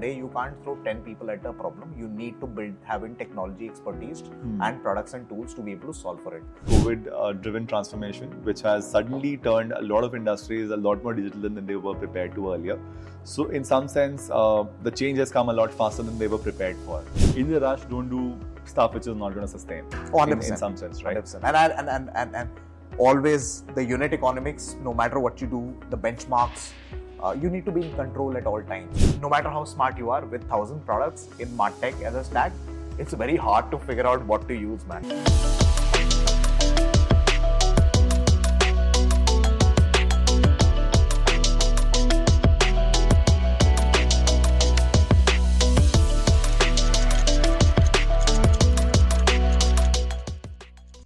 today you can't throw 10 people at a problem. You need to build having technology expertise Hmm. and products and tools to be able to solve for it. COVID uh, driven transformation, which has suddenly turned a lot of industries a lot more digital than they were prepared to earlier. So, in some sense, uh, the change has come a lot faster than they were prepared for. In the rush, don't do stuff which is not going to sustain. Oh, in, 100%. in some sense, right? 100%. And, and, and, and, and always the unit economics, no matter what you do, the benchmarks, uh, you need to be in control at all times. No matter how smart you are, with 1000 products in MarTech as a stack, it's very hard to figure out what to use, man.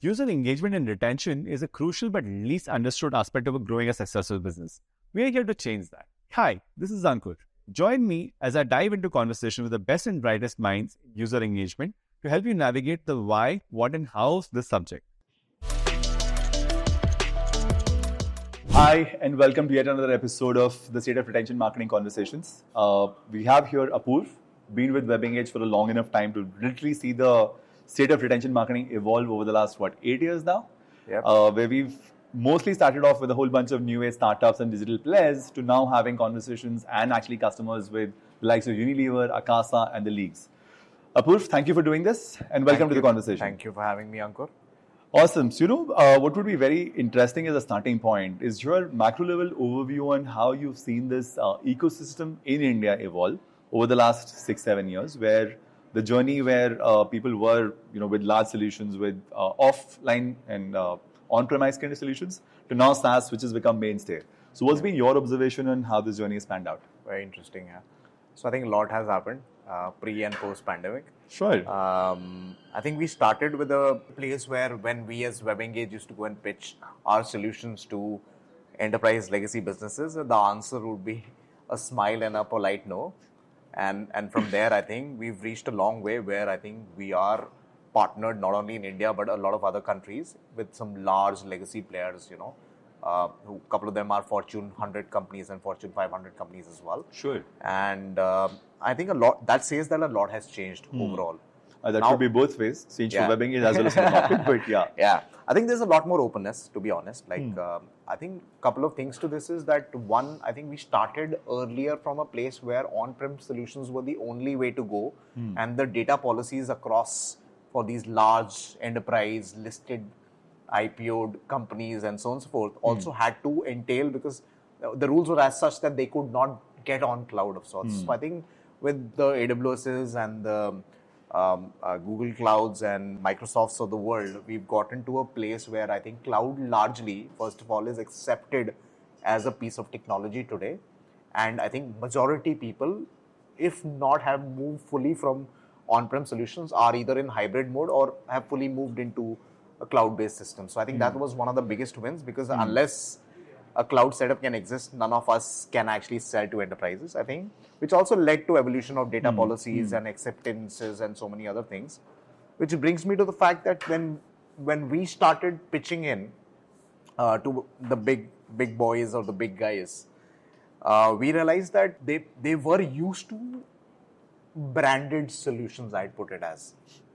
User engagement and retention is a crucial but least understood aspect of growing a successful business. We are here to change that. Hi, this is Ankur. Join me as I dive into conversation with the best and brightest minds in user engagement to help you navigate the why, what, and how of this subject. Hi, and welcome to yet another episode of the State of Retention Marketing Conversations. Uh, we have here Apurv, been with WebEngage for a long enough time to literally see the state of retention marketing evolve over the last, what, eight years now? Yep. Uh, where we've mostly started off with a whole bunch of new age startups and digital players to now having conversations and actually customers with the likes of Unilever, Akasa, and the leagues. Apurv, thank you for doing this and welcome Thank to you. the conversation. Thank you for having me, Ankur. Awesome. So, you know, uh, what would be very interesting as a starting point is your macro level overview on how you've seen this uh, ecosystem in India evolve over the last six, seven years, where the journey where uh, people were, you know, with large solutions, with uh, offline and uh, on-premise kind of solutions, to now SaaS, which has become mainstay. So, what's been your observation on how this journey has panned out? Very interesting, yeah. So I think a lot has happened uh, pre and post pandemic. Sure. Um, I think we started with a place where when we as WebEngage used to go and pitch our solutions to enterprise legacy businesses, the answer would be a smile and a polite no. And, and from there, I think we've reached a long way where I think we are partnered not only in India but a lot of other countries with some large legacy players, you know. Uh, who, couple of them are Fortune 100 companies and Fortune 500 companies as well sure. and um I think a lot that says that a lot has changed overall. Uh, that Now- could be both ways, change Yeah. for WebEngage as well as the market, but yeah. Yeah, I think there's a lot more openness to be honest. Like um, I think a couple of things to this is that one, I think we started earlier from a place where on-prem solutions were the only way to go, and the data policies across for these large enterprise listed IPO'd companies and so on and so forth also had to entail because the rules were as such that they could not get on cloud of sorts. So I think with the AWSs and the um, uh, Google Clouds and Microsofts of the world, we've gotten to a place where I think cloud largely, first of all, is accepted as a piece of technology today. And I think majority people, if not have moved fully from on-prem solutions, are either in hybrid mode or have fully moved into a cloud-based system. So I think that was one of the biggest wins because unless a cloud setup can exist, none of us can actually sell to enterprises, I think, which also led to evolution of data policies and acceptances and so many other things. Which brings me to the fact that when when we started pitching in uh, to the big big boys or the big guys, uh, we realized that they they were used to branded solutions. I'd put it as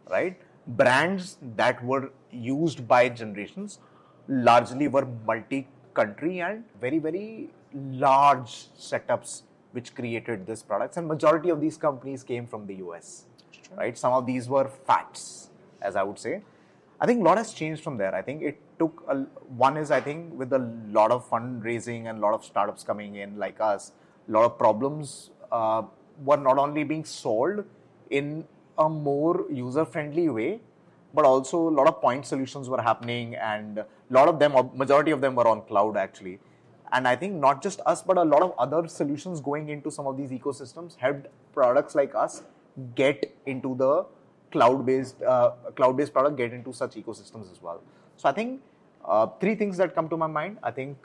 right? Brands that were used by generations largely were multi-country and very very large setups which created these products and majority of these companies came from the us right? Some of these were facts as i would say. I think a lot has changed from there. I think it took a, one is i think with a lot of fundraising and a lot of startups coming in like us a lot of problems uh, were not only being solved in a more user friendly way but also a lot of point solutions were happening and a lot of them or majority of them were on cloud actually. And i think not just us but a lot of other solutions going into some of these ecosystems helped products like us get into the cloud based uh, cloud based product get into such ecosystems as well. So i think uh, three things that come to my mind. I think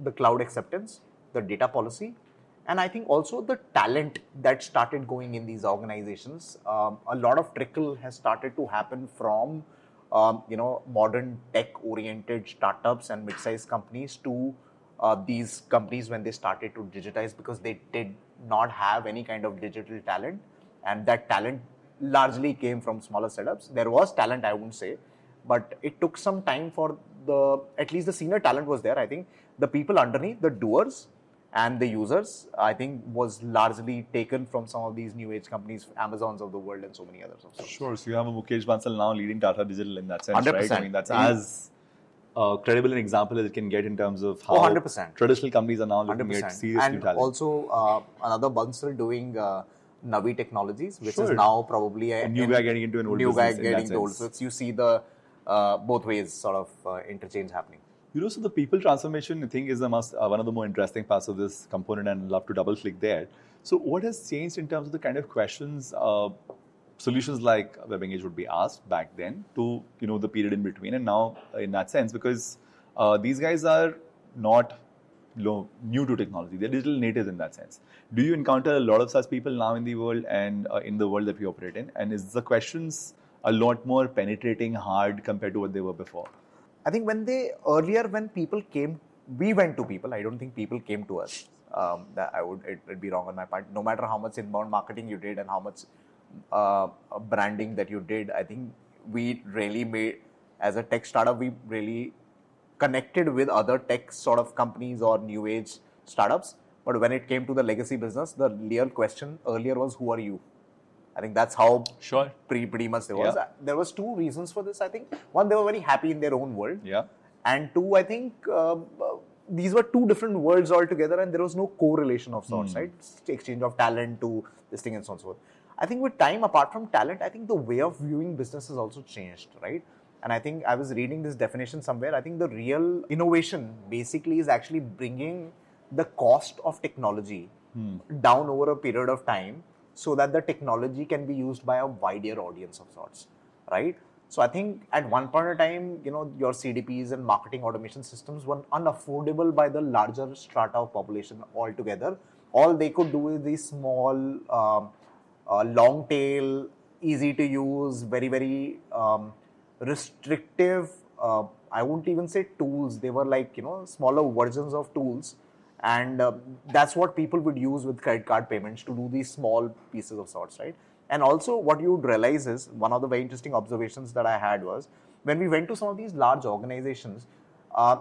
the cloud acceptance the data policy and I think also the talent that started going in these organizations. Um, a lot of trickle has started to happen from um, you know modern tech-oriented startups and mid-sized companies to uh, these companies when they started to digitize because they did not have any kind of digital talent, and that talent largely came from smaller setups. There was talent, I wouldn't say, but it took some time for the at least the senior talent was there. I think the people underneath, the doers and the users, I think was largely taken from some of these new age companies, Amazons of the world, and so many others. Of. Sure. So you have a Mukesh Bansal now leading Tata Digital in that sense, right? 100%. I mean, that's as uh, credible an example as it can get in terms of how Oh, 100%. traditional companies are now looking Hundred at percent. serious new And talent. also uh, another Bansal doing uh, Navi Technologies, which is now probably a, A new guy getting into an old new guy business in that getting into old. So it's, you see the uh, both ways sort of uh, interchange happening. You know, so the people transformation, thing is the most, uh, one of the more interesting parts of this component, and love to double click there. So, what has changed in terms of the kind of questions, uh, solutions like WebEngage would be asked back then to, you know, the period in between, and now uh, in that sense, because uh, these guys are not new to technology; they're digital natives in that sense. Do you encounter a lot of such people now in the world and uh, in the world that we operate in? And is the questions a lot more penetrating, hard compared to what they were before? I think when they earlier when people came, we went to people. I don't think people came to us. Um, that I would it would be wrong on my part. No matter how much inbound marketing you did and how much uh, branding that you did, I think we really made as a tech startup. We really connected with other tech sort of companies or new age startups. But when it came to the legacy business, the real question earlier was, "Who are you?" I think that's how Sure. pretty, pretty much there was. Yeah. There was two reasons for this. I think one, they were very happy in their own world, Yeah. and two, I think uh, uh, these were two different worlds altogether, and there was no correlation of sorts, right? Exchange of talent to this thing and so on and so forth. I think with time, apart from talent, I think the way of viewing business has also changed, right? And I think I was reading this definition somewhere. I think the real innovation basically is actually bringing the cost of technology down over a period of time so that the technology can be used by a wider audience of sorts, right? So I think at one point in time, you know, your CDPs and marketing automation systems were unaffordable by the larger strata of population altogether. All they could do is these small, um, uh, long tail, easy to use, very very um, restrictive. Uh, I wouldn't even say tools. They were like you know smaller versions of tools, and uh, that's what people would use with credit card payments to do these small pieces of sorts, right? And also, what you would realize is one of the very interesting observations that I had was when we went to some of these large organizations. Uh,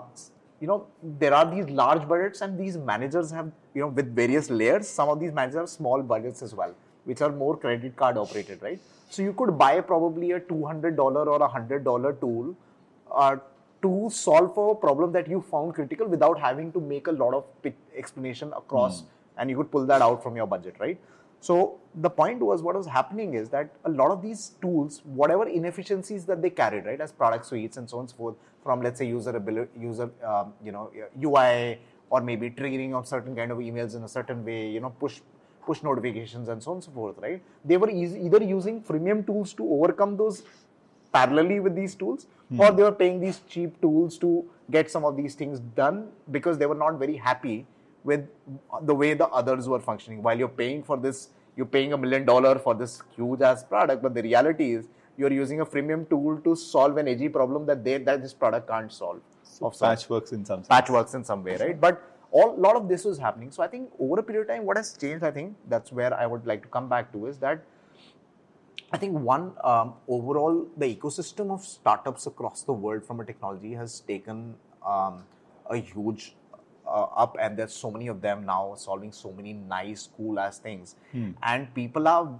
you know, there are these large budgets, and these managers have, you know, with various layers. Some of these managers have small budgets as well, which are more credit card operated, right? So you could buy probably a two hundred dollar or a hundred dollar tool uh, to solve for a problem that you found critical without having to make a lot of explanation across, and you could pull that out from your budget, right? So the point was what was happening is that a lot of these tools, whatever inefficiencies that they carried, right, as product suites and so on and so forth, from let's say user ability, user, um, you know, UI or maybe triggering of certain kind of emails in a certain way, you know, push push notifications and so on and so forth, right? They were eas- either using freemium tools to overcome those parallelly with these tools, hmm. or they were paying these cheap tools to get some of these things done because they were not very happy with the way the others were functioning. While you're paying for this, you're paying a million dollar for this huge ass product, but the reality is you're using a freemium tool to solve an edgy problem that they that this product can't solve. of sorts Patchworks in some sense. patchworks in some way, right? But all lot of this was happening. So I think over a period of time, what has changed, I think that's where I would like to come back to is that I think one um, overall the ecosystem of startups across the world from a technology has taken um, a huge uh, up, and there's so many of them now solving so many nice, cool ass things, and people are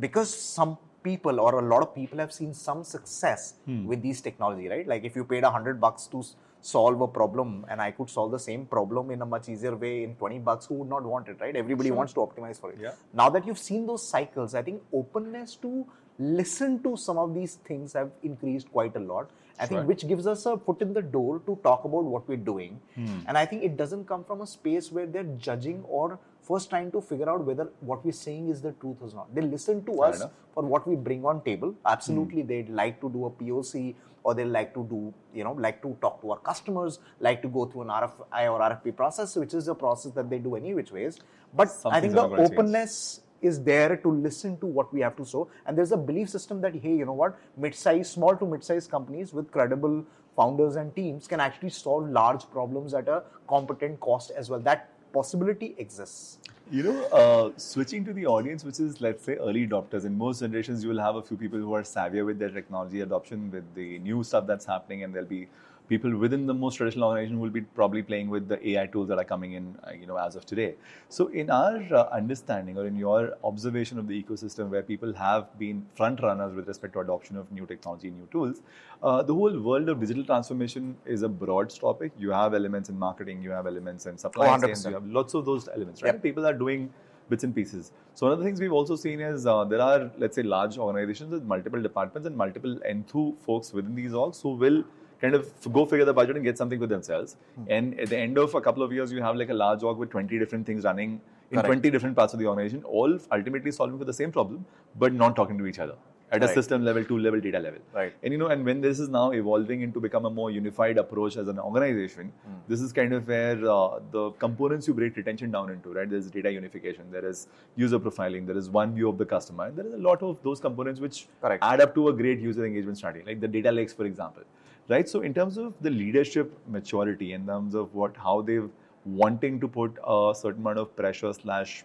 because some people or a lot of people have seen some success with these technology, right? Like if you paid a hundred bucks to solve a problem and I could solve the same problem in a much easier way in 20 bucks, who would not want it, right? Everybody wants to optimize for it. Yeah. Now that you've seen those cycles, I think openness to listen to some of these things have increased quite a lot. I think Sure. which gives us a foot in the door to talk about what we're doing. Hmm. And I think it doesn't come from a space where they're judging or first trying to figure out whether what we're saying is the truth or not. They listen to us enough. for what we bring on table. Absolutely, they'd like to do a POC or they like to do, you know, like to talk to our customers, like to go through an RFI or RFP process, which is a process that they do any which ways. But Some I think the openness is there to listen to what we have to show. And there's a belief system that, hey, you know what, mid-size, small to mid-size companies with credible founders and teams can actually solve large problems at a competent cost as well. That possibility exists. You know, uh, switching to the audience, which is let's say early adopters. In most generations, you will have a few people who are savvier with their technology adoption, with the new stuff that's happening, and there'll be people within the most traditional organization will be probably playing with the AI tools that are coming in, uh, you know, as of today. So, in our uh, understanding or in your observation of the ecosystem, where people have been front runners with respect to adoption of new technology, new tools, uh, the whole world of digital transformation is a broad topic. You have elements in marketing, you have elements in supply Oh, chain, you have lots of those elements, right? Yep. People are doing bits and pieces. So one of the things we've also seen is uh, there are, let's say, large organizations with multiple departments and multiple enthu folks within these orgs who will kind of go figure the budget and get something for themselves. Hmm. And at the end of a couple of years, you have like a large org with 20 different things running in Correct. 20 different parts of the organization, all ultimately solving for the same problem, but not talking to each other at a system level, tool level, data level. Right. And you know, and when this is now evolving into become a more unified approach as an organization, Hmm. this is kind of where uh, the components you break retention down into, right? There's data unification, there is user profiling, there is one view of the customer, and there is a lot of those components which Correct. add up to a great user engagement strategy, like the data lakes, for example, right? So in terms of the leadership maturity, in terms of what how they've wanting to put a certain amount of pressure slash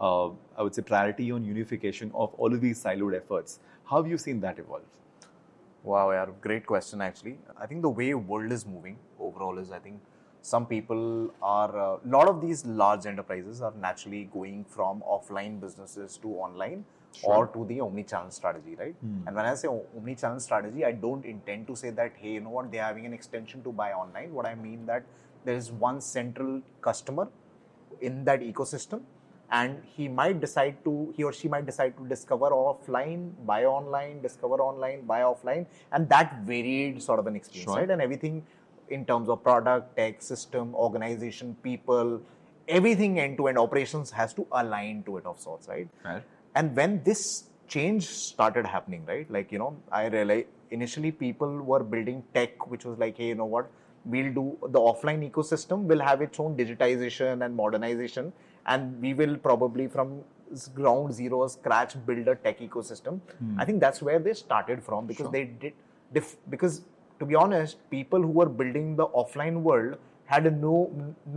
uh, I would say priority on unification of all of these siloed efforts. How have you seen that evolve? Wow, yeah, great question actually. I think the way world is moving overall is I think some people are a lot of these large enterprises are naturally going from offline businesses to online or to the omni-channel strategy, right? Hmm. And when I say omni-channel strategy, I don't intend to say that hey, you know what, they're having an extension to buy online. What I mean that there is one central customer in that ecosystem and he might decide to he or she might decide to discover offline buy online discover online buy offline and that varied sort of an experience Sure. right and everything in terms of product tech system organization people everything end to end operations has to align to it of sorts right Right. And when this change started happening right? Like you know i realized initially people were building tech which was like hey you know what? We'll do the offline ecosystem will have its own digitization and modernization and we will probably from ground zero scratch build a tech ecosystem. Hmm. I think that's where they started from because Sure. they did dif- because to be honest people who were building the offline world had no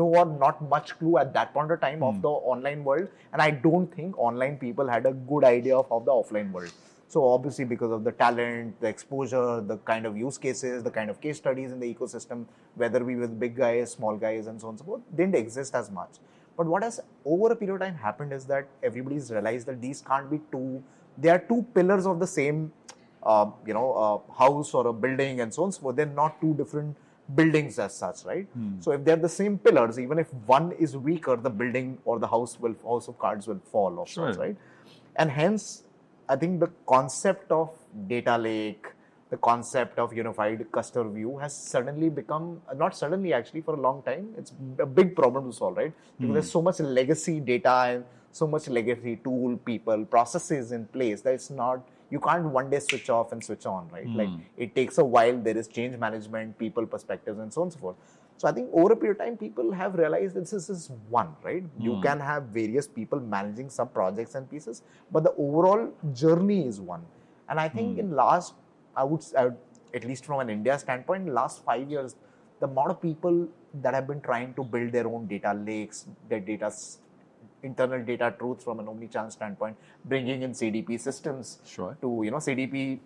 no or not much clue at that point of time of the online world. And i don't think online people had a good idea of, of the offline world. So obviously because of the talent the exposure the kind of use cases the kind of case studies in the ecosystem whether we with big guys small guys and so on and so forth didn't exist as much. But what has over a period of time happened is that everybody's realized that these can't be two they are two pillars of the same uh, you know, uh, house or a building and so on and so forth. They're not two different buildings as such, right? Hmm. So if they're the same pillars, even if one is weaker, the building or the house will house of cards will fall of sorts, Sure. right? And hence, I think the concept of data lake, the concept of unified customer view has suddenly become not suddenly actually for a long time. It's a big problem to solve, right? Hmm. Because there's so much legacy data and so much legacy tool, people, processes in place that it's not you can't one day switch off and switch on, right? Like hmm. it takes a while. There is change management, people perspectives, and so on and so forth. So I think over a period of time, people have realized that this is one, right? You hmm. can have various people managing some projects and pieces, but the overall journey is one. And I think hmm. in last, I would, s- I would at least from an India standpoint, last five years, the amount of people that have been trying to build their own data lakes, their data internal data truths from an omni-channel standpoint, bringing in CDP systems Sure. to you know CDP.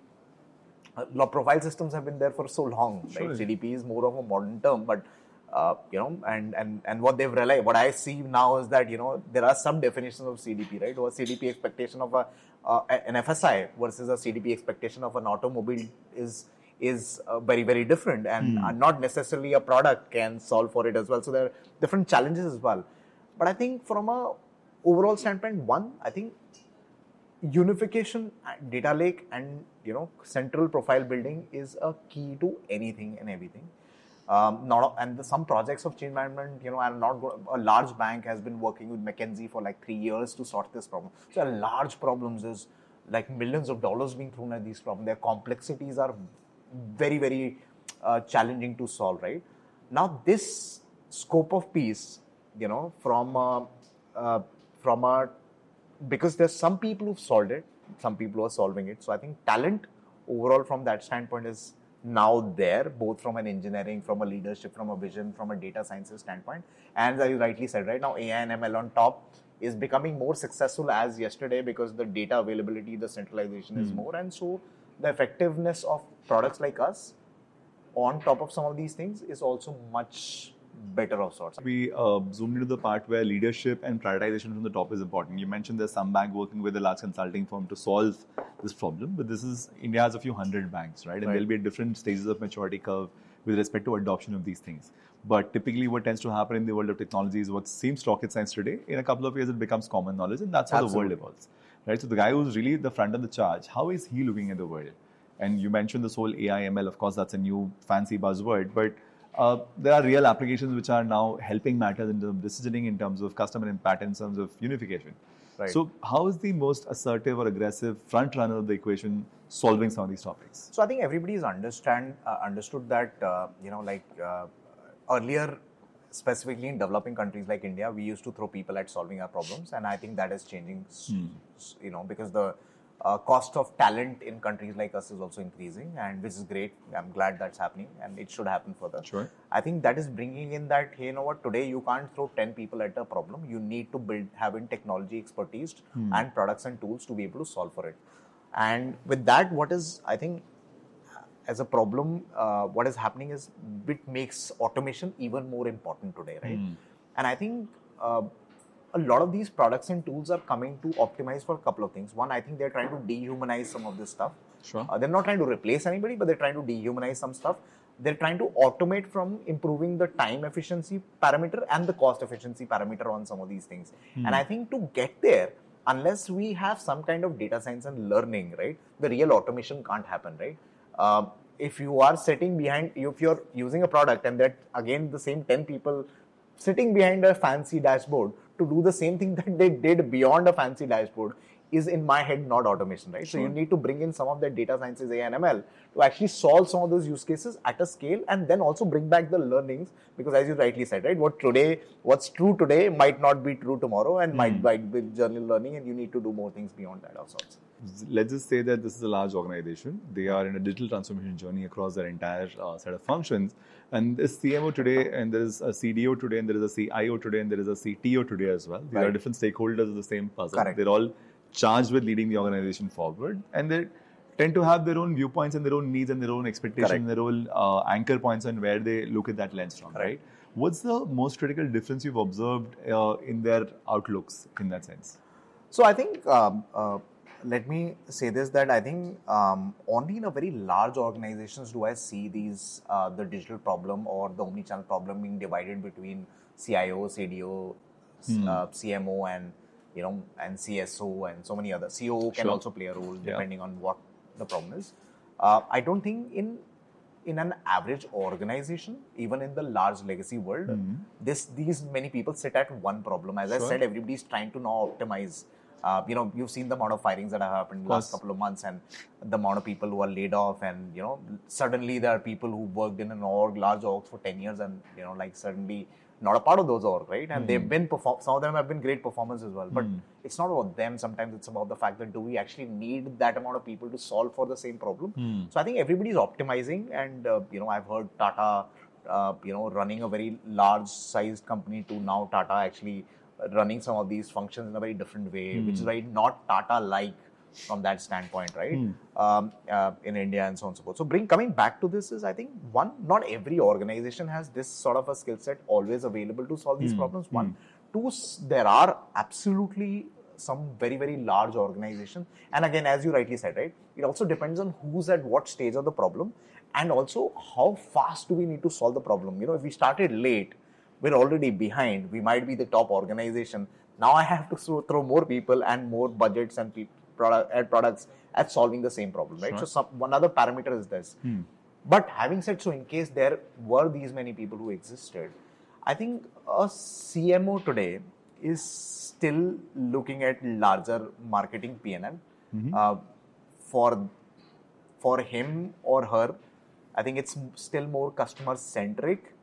Uh, profile systems have been there for so long, Sure. right? CDP is more of a modern term, but uh, you know, and and and what they've realized, what I see now is that you know there are some definitions of CDP, right? Or CDP expectation of a uh, an FSI versus a CDP expectation of an automobile is is uh, very very different, and uh, not necessarily a product can solve for it as well. So there are different challenges as well. But I think from a overall standpoint, one, I think unification and data lake and you know central profile building is a key to anything and everything. Um, not and the, some projects of change management you know i'm not a large bank has been working with mckinsey for like three years to sort this problem. So large problems is like millions of dollars being thrown at these problems. Their complexities are very very uh, challenging to solve right? Now this scope of peace you know from uh, uh, from a because there's some people who've solved it, some people who are solving it. So I think talent overall from that standpoint is now there, both from an engineering, from a leadership, from a vision, from a data sciences standpoint. And as you rightly said, right now AI and ML on top is becoming more successful as yesterday because the data availability, the centralization is Hmm. more, and so the effectiveness of products like us on top of some of these things is also much better of sorts. We uh, zoomed into the part where leadership and prioritization from the top is important. You mentioned there's some bank working with a large consulting firm to solve this problem, but this is India has a few hundred banks, right? And Right. there'll be at different stages of maturity curve with respect to adoption of these things. But typically, what tends to happen in the world of technology is what seems rocket science today. In a couple of years, it becomes common knowledge, and that's how the world evolves, right? So the guy who's really the front of the charge, how is he looking at the world? And you mentioned this whole AI ML. Of course, that's a new fancy buzzword, but uh, there are real applications which are now helping matters in terms of decisioning, in terms of customer impact, in terms of unification. Right. So, how is the most assertive or aggressive front runner of the equation solving some of these topics? So I think everybody's understand uh, understood that uh, you know like uh, earlier, specifically in developing countries like India, we used to throw people at solving our problems, and I think that is changing. s- You know because the uh, cost of talent in countries like us is also increasing, and which is great. I'm glad that's happening, and it should happen further. Sure. I think that is bringing in that hey, you know what? Today you can't throw ten people at a problem. You need to build having technology expertise and products and tools to be able to solve for it. And with that, what is I think as a problem, uh, what is happening is it makes automation even more important today, right? And I think uh, a lot of these products and tools are coming to optimize for a couple of things. One, I think they're trying to dehumanize some of this stuff. Sure. Uh, they're not trying to replace anybody, but they're trying to dehumanize some stuff. They're trying to automate from improving the time efficiency parameter and the cost efficiency parameter on some of these things. And I think to get there, unless we have some kind of data science and learning, right, the real automation can't happen, right? Um, if you are sitting behind, if you're using a product and that again the same 10 people sitting behind a fancy dashboard to do the same thing that they did beyond a fancy dashboard is in my head not automation, right? So you need to bring in some of the data sciences, AI and ML, to actually solve some of those use cases at a scale and then also bring back the learnings because as you rightly said, right, what today, what's true today might not be true tomorrow and might, hmm. might be journal learning and you need to do more things beyond that of sorts. Let's just say that this is a large organization. They are in a digital transformation journey across their entire uh, set of functions. And this CMO today, and there is a CDO today, and there is a CIO today, and there is a CTO today as well. These are different stakeholders of the same puzzle. Correct. They're all charged with leading the organization forward, and they tend to have their own viewpoints and their own needs and their own expectations, Correct. and their own uh, anchor points on where they look at that lens from. Correct. Right? What's the most critical difference you've observed uh, in their outlooks in that sense? So I think um, uh, let me say this that I think um, only in a very large organizations do I see these uh, the digital problem or the omnichannel problem being divided between CIO, CDO, uh, CMO, and you know and CSO and so many other. COO can Sure. also play a role Yeah. depending on what the problem is. Uh, I don't think in in an average organization, even in the large legacy world, this these many people sit at one problem. As I Sure. said, everybody's trying to now optimize. Uh, you know, you've seen the amount of firings that have happened in the last couple of months, and the amount of people who are laid off, and you know, suddenly there are people who worked in an org, large orgs for ten years, and you know, like suddenly not a part of those org, right? And they've been perform. Some of them have been great performers as well, but it's not about them. Sometimes it's about the fact that do we actually need that amount of people to solve for the same problem? So I think everybody's optimizing, and uh, you know, I've heard Tata, uh, you know, running a very large-sized company to now Tata actually running some of these functions in a very different way, which is very not Tata-like from that standpoint, right? Um, uh, in India and so on and so forth. So, bring coming back to this is, I think, one, not every organization has this sort of a skill set always available to solve these problems. One, two, there are absolutely some very very large organizations, and again, as you rightly said, right, it also depends on who's at what stage of the problem, and also how fast do we need to solve the problem. You know, if we started late, we're already behind. We might be the top organization. Now I have to throw, more people and more budgets and pe- product, add products at solving the same problem, right? Sure. So some, one other parameter is this. But having said so, in case there were these many people who existed, I think a CMO today is still looking at larger marketing PNL. Uh, for for him or her, I think it's still more customer centric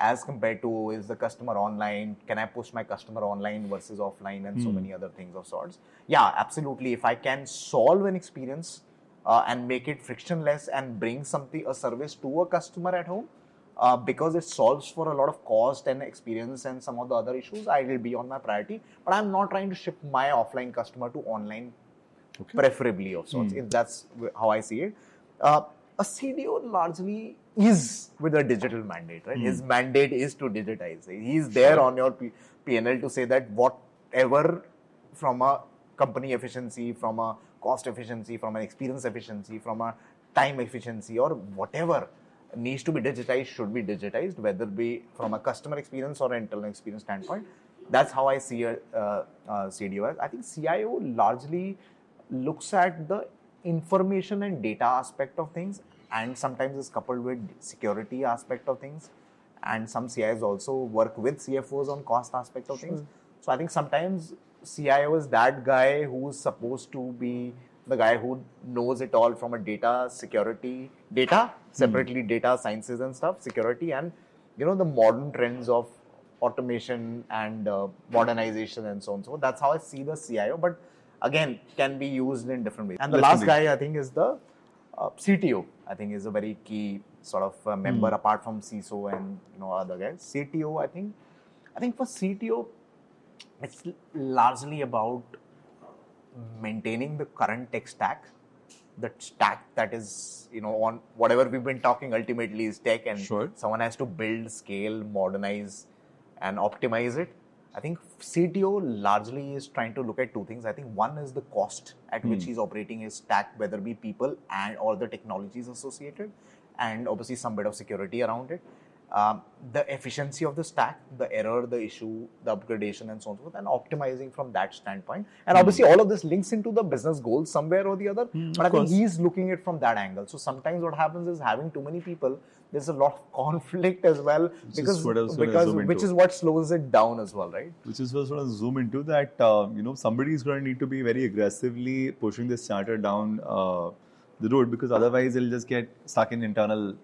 as compared to is the customer online? Can I push my customer online versus offline and so many other things of sorts? Yeah, absolutely. If I can solve an experience uh, and make it frictionless and bring something a service to a customer at home, uh, because it solves for a lot of cost and experience and some of the other issues, I will be on my priority. But I'm not trying to shift my offline customer to online, Okay. preferably of sorts. If that's how I see it. Uh, a CDO largely is with a digital mandate, right? His mandate is to digitize. He's there on your P- PNL to say that whatever from a company efficiency, from a cost efficiency, from an experience efficiency, from a time efficiency, or whatever needs to be digitized should be digitized, whether it be from a customer experience or an internal experience standpoint. That's how I see a, uh, uh, CDO as. I think CIO largely looks at the information and data aspect of things, and sometimes is coupled with security aspect of things. And some CIOs also work with CFOs on cost aspect of things. So I think sometimes CIO is that guy who's supposed to be the guy who knows it all from a data security data separately data sciences and stuff security and you know the modern trends of automation and uh, modernization and so on. So that's how i see the cio but again can be used in different ways. And the last guy i think is the uh, cto i think is a very key sort of uh, member apart from ciso and you know other guys. Cto i think i think for cto it's largely about maintaining the current tech stack. The stack that is you know on whatever we've been talking ultimately is tech and Sure. someone has to build scale modernize and optimize it i think cto largely is trying to look at two things i think one is the cost at which hmm. he's operating his stack whether it be people and or the technologies associated and obviously some bit of security around it um, the efficiency of the stack, the error, the issue, the upgradation, and so on and so forth, and optimizing from that standpoint. And hmm. obviously, all of this links into the business goals somewhere or the other. Hmm, but I think he's looking at from that angle. So sometimes what happens is having too many people, there's a lot of conflict as well is because because which is what slows it down as well, right? which is what I want to zoom into that uh, you know somebody is going to need to be very aggressively pushing this charter down uh, the road because otherwise it'll just get stuck in internal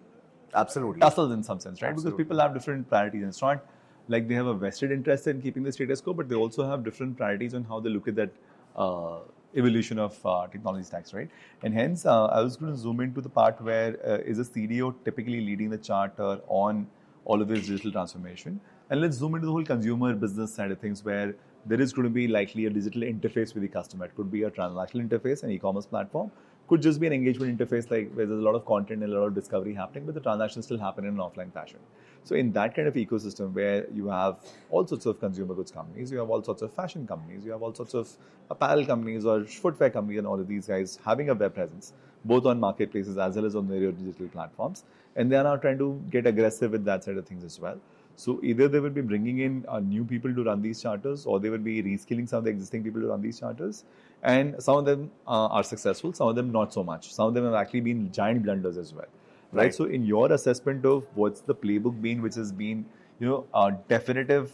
Absolutely. tussles in some sense, right? Because people have different priorities. And it's not like they have a vested interest in keeping the status quo, but they also have different priorities on how they look at that uh, evolution of uh, technology stacks, right? And hence, uh, I was going to zoom into the part where uh, is a CDO typically leading the charter on all of this digital transformation. And let's zoom into the whole consumer business side of things where there is going to be likely a digital interface with the customer. It could be a transactional interface, an e-commerce platform, could just be an engagement interface like where there's a lot of content and a lot of discovery happening, but the transactions still happen in an offline fashion. So in that kind of ecosystem where you have all sorts of consumer goods companies, you have all sorts of fashion companies, you have all sorts of apparel companies or footwear companies and all of these guys having a web presence, both on marketplaces as well as on their digital platforms. And they are now trying to get aggressive with that side of things as well. So either they will be bringing in uh, new people to run these charters, or they will be reskilling some of the existing people to run these charters. And some of them uh, are successful, some of them not so much. Some of them have actually been giant blunders as well, right? Right. So in your assessment of what's the playbook been, which has been you know a definitive,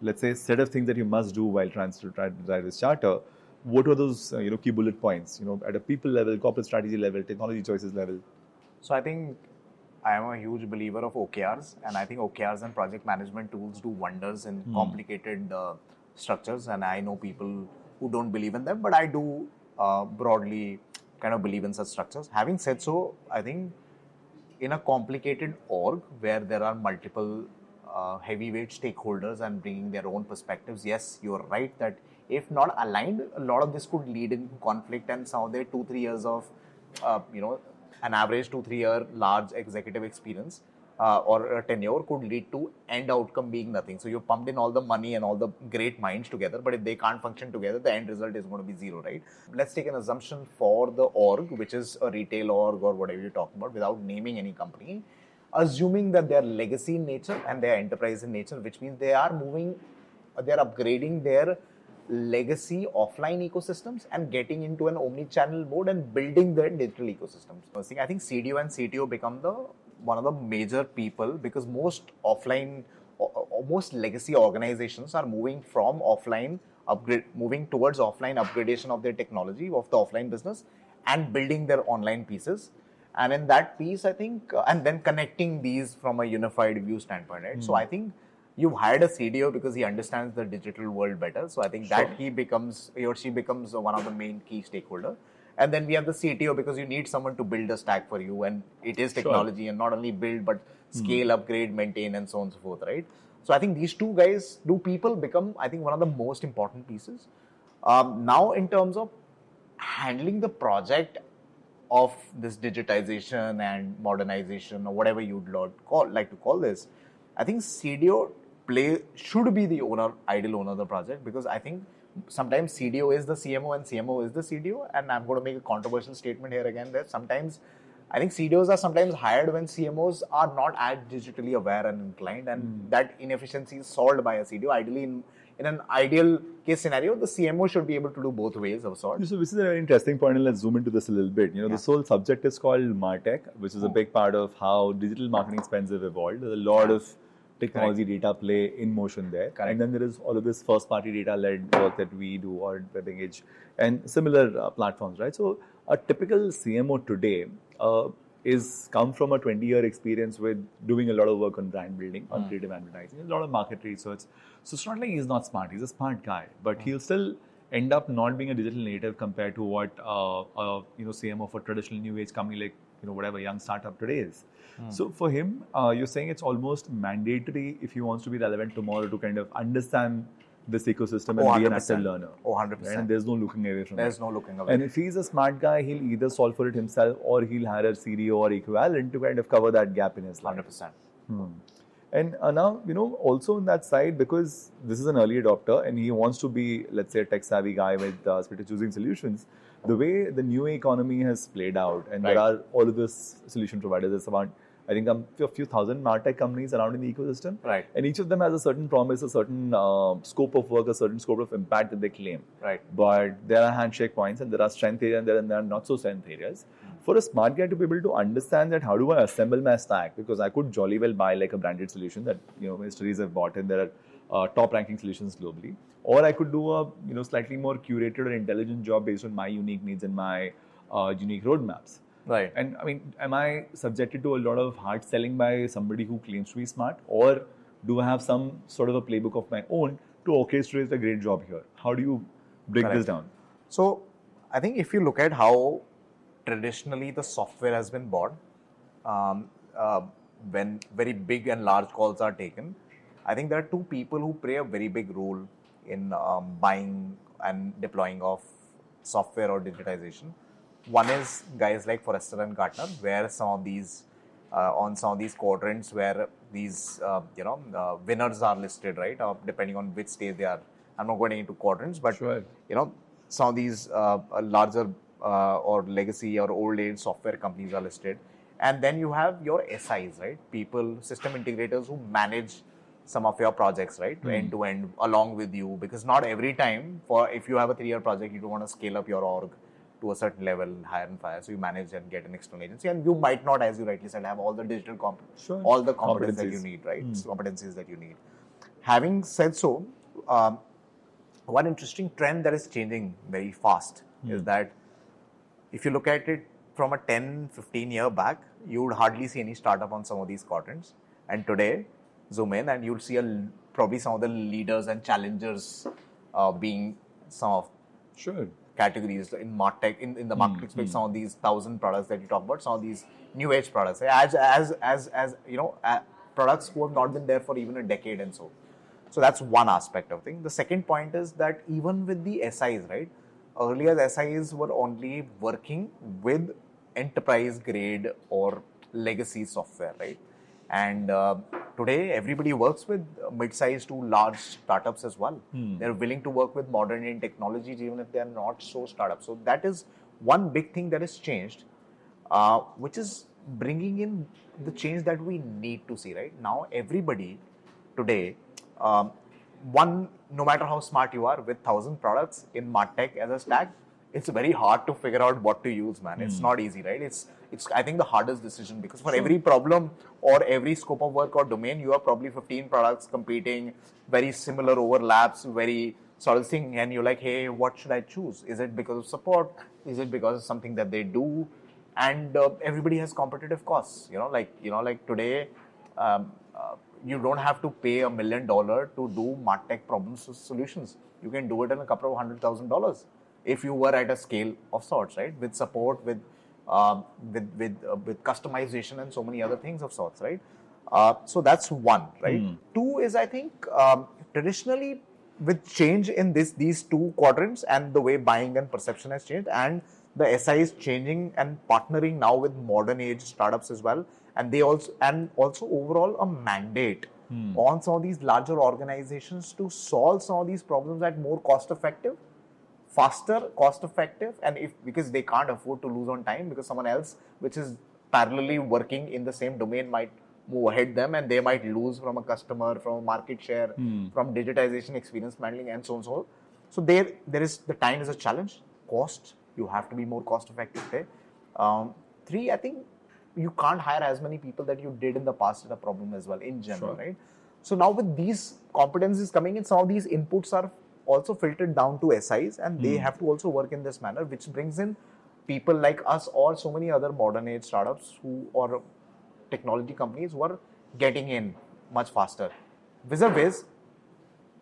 let's say, set of things that you must do while trying to try drive this charter. What are those uh, you know key bullet points? You know, at a people level, corporate strategy level, technology choices level. So I think I am a huge believer of OKRs, and I think OKRs and project management tools do wonders in complicated uh, structures. And I know people who don't believe in them, but I do uh, broadly kind of believe in such structures. Having said so, I think in a complicated org where there are multiple uh, heavyweight stakeholders and bringing their own perspectives, yes, you're right that if not aligned, a lot of this could lead in conflict and some of their two, three years of, uh, you know, an average two, three year large executive experience uh, or a tenure could lead to end outcome being nothing. So you pumped in all the money and all the great minds together, but if they can't function together, the end result is going to be zero, right? Let's take an assumption for the org, which is a retail org or whatever you're talking about, without naming any company, assuming that they're legacy in nature and they're enterprise in nature, which means they are moving, they're upgrading their legacy offline ecosystems and getting into an omni-channel mode and building their digital ecosystems. I think CDO and CTO become the one of the major people because most offline, most legacy organizations are moving from offline upgrade, moving towards offline upgradation of their technology of the offline business and building their online pieces. And in that piece, I think, uh, and then connecting these from a unified view standpoint, right? So I think you've hired a CDO because he understands the digital world better. So I think that he becomes, he or she becomes one of the main key stakeholder. And then we have the CTO because you need someone to build a stack for you, and it is technology, and not only build but scale, upgrade, maintain, and so on and so forth, right? So I think these two guys, do people become, I think, one of the most important pieces. Um, now, in terms of handling the project of this digitization and modernization or whatever you'd call, like to call this, I think CDO play should be the owner, ideal owner of the project because I think sometimes CDO is the CMO and CMO is the CDO. And I'm going to make a controversial statement here again that sometimes I think CDOs are sometimes hired when CMOs are not as digitally aware and inclined, and mm. that inefficiency is solved by a CDO. Ideally, in, in an ideal case scenario, the CMO should be able to do both ways of sorts. So, this is a very interesting point, and let's zoom into this a little bit. You know, yeah. this whole subject is called Martech, which is a big part of how digital marketing spends have evolved. There's a lot yeah. of technology Correct. data play in motion there. Correct. And then there is all of this first party data led work that we do or WebEngage and similar uh, platforms, right? So a typical CMO today uh, is come from a 20 year experience with doing a lot of work on brand building, on mm. creative advertising, a lot of market research. So it's not like he's not smart, he's a smart guy, but mm. he'll still end up not being a digital native compared to what uh, a you know CMO for traditional new age company like you know whatever young startup today is. Mm. So for him, uh, you're saying it's almost mandatory if he wants to be relevant tomorrow to kind of understand this ecosystem and oh, be an active learner. Oh, 100%. Right? And there's no looking away from there's it. There's no looking away. And if he's a smart guy, he'll either solve for it himself or he'll hire a CDO or equivalent to kind of cover that gap in his life. 100%. Hmm. And uh, now, you know, also on that side, because this is an early adopter and he wants to be, let's say, a tech savvy guy with uh, Spirit choosing solutions, the way the new economy has played out, and right. there are all of these solution providers, there's about I think a few thousand martech companies around in the ecosystem. Right. And each of them has a certain promise, a certain uh, scope of work, a certain scope of impact that they claim. Right. But there are handshake points and there are strength areas and there, and there are not so strength areas. Mm-hmm. For a smart guy to be able to understand that how do I assemble my stack? Because I could jolly well buy like a branded solution that you know mysteries have bought and there are uh, top ranking solutions globally. Or I could do a you know slightly more curated or intelligent job based on my unique needs and my uh, unique roadmaps. Right. And I mean, am I subjected to a lot of hard selling by somebody who claims to be smart, or do I have some sort of a playbook of my own to orchestrate a great job here? How do you break Correct. this down? So, I think if you look at how traditionally the software has been bought, um, uh, when very big and large calls are taken, I think there are two people who play a very big role in um, buying and deploying of software or digitization. One is guys like Forrester and Gartner, where some of these uh, on some of these quadrants where these uh, you know uh, winners are listed, right? Uh, depending on which stage they are. I'm not going into quadrants, but sure. you know some of these uh, larger uh, or legacy or old age software companies are listed, and then you have your SIs, right? People, system integrators who manage some of your projects, right, mm. end to end, along with you. Because not every time, for if you have a three-year project, you don't want to scale up your org to a certain level, hire and fire. So you manage and get an external agency, and you might not, as you rightly said, have all the digital comp- sure. all the competencies that you need, right? Mm. Competencies that you need. Having said so, um, one interesting trend that is changing very fast mm. is that if you look at it from a 10, 15 year back, you would hardly see any startup on some of these quadrants. And today, zoom in and you'll see a, probably some of the leaders and challengers uh, being some of sure categories in martech in, in the market mm, mm. some of these thousand products that you talk about some of these new age products. As as as as you know uh, products who have not been there for even a decade and so. So that's one aspect of thing. The second point is that even with the SIs right earlier the SIs were only working with enterprise grade or legacy software right? And uh, today, everybody works with mid-sized to large startups as well. Hmm. They're willing to work with modern in technologies, even if they are not so startups. So that is one big thing that has changed, uh, which is bringing in the change that we need to see. Right now, everybody today, um, one no matter how smart you are, with thousand products in Martech as a stack, it's very hard to figure out what to use, man. Mm. It's hmm. not easy, right? It's it's I think the hardest decision because for sure. every problem or every scope of work or domain, you have probably 15 products competing, very similar overlaps, very sort of thing, and you're like, hey, what should I choose? Is it because of support? Is it because of something that they do? And uh, everybody has competitive costs. You know, like you know, like today. Um, uh, you don't have to pay a million dollar to do Martech problems solutions. You can do it in a couple of hundred thousand dollars if you were at a scale of sorts, right? With support, with um, with with uh, with customization and so many other things of sorts, right? Uh, so that's one, right? Two is I think um, traditionally with change in this these two quadrants and the way buying and perception has changed and the SI is changing and partnering now with modern age startups as well and they also and also overall a mandate on some of these larger organizations to solve some of these problems at more cost effective faster cost effective and if because they can't afford to lose on time because someone else which is parallelly working in the same domain might move ahead them and they might lose from a customer from a market share from digitization experience handling and so on and so on so there there is the time is a challenge. Cost you have to be more cost effective there. Um, three i think you can't hire as many people that you did in the past is a problem as well in general Sure. right? So now with these competencies coming in some of these inputs are also filtered down to SIs and they hmm. have to also work in this manner, which brings in people like us or so many other modern age startups who or technology companies who are getting in much faster. Vis-a-vis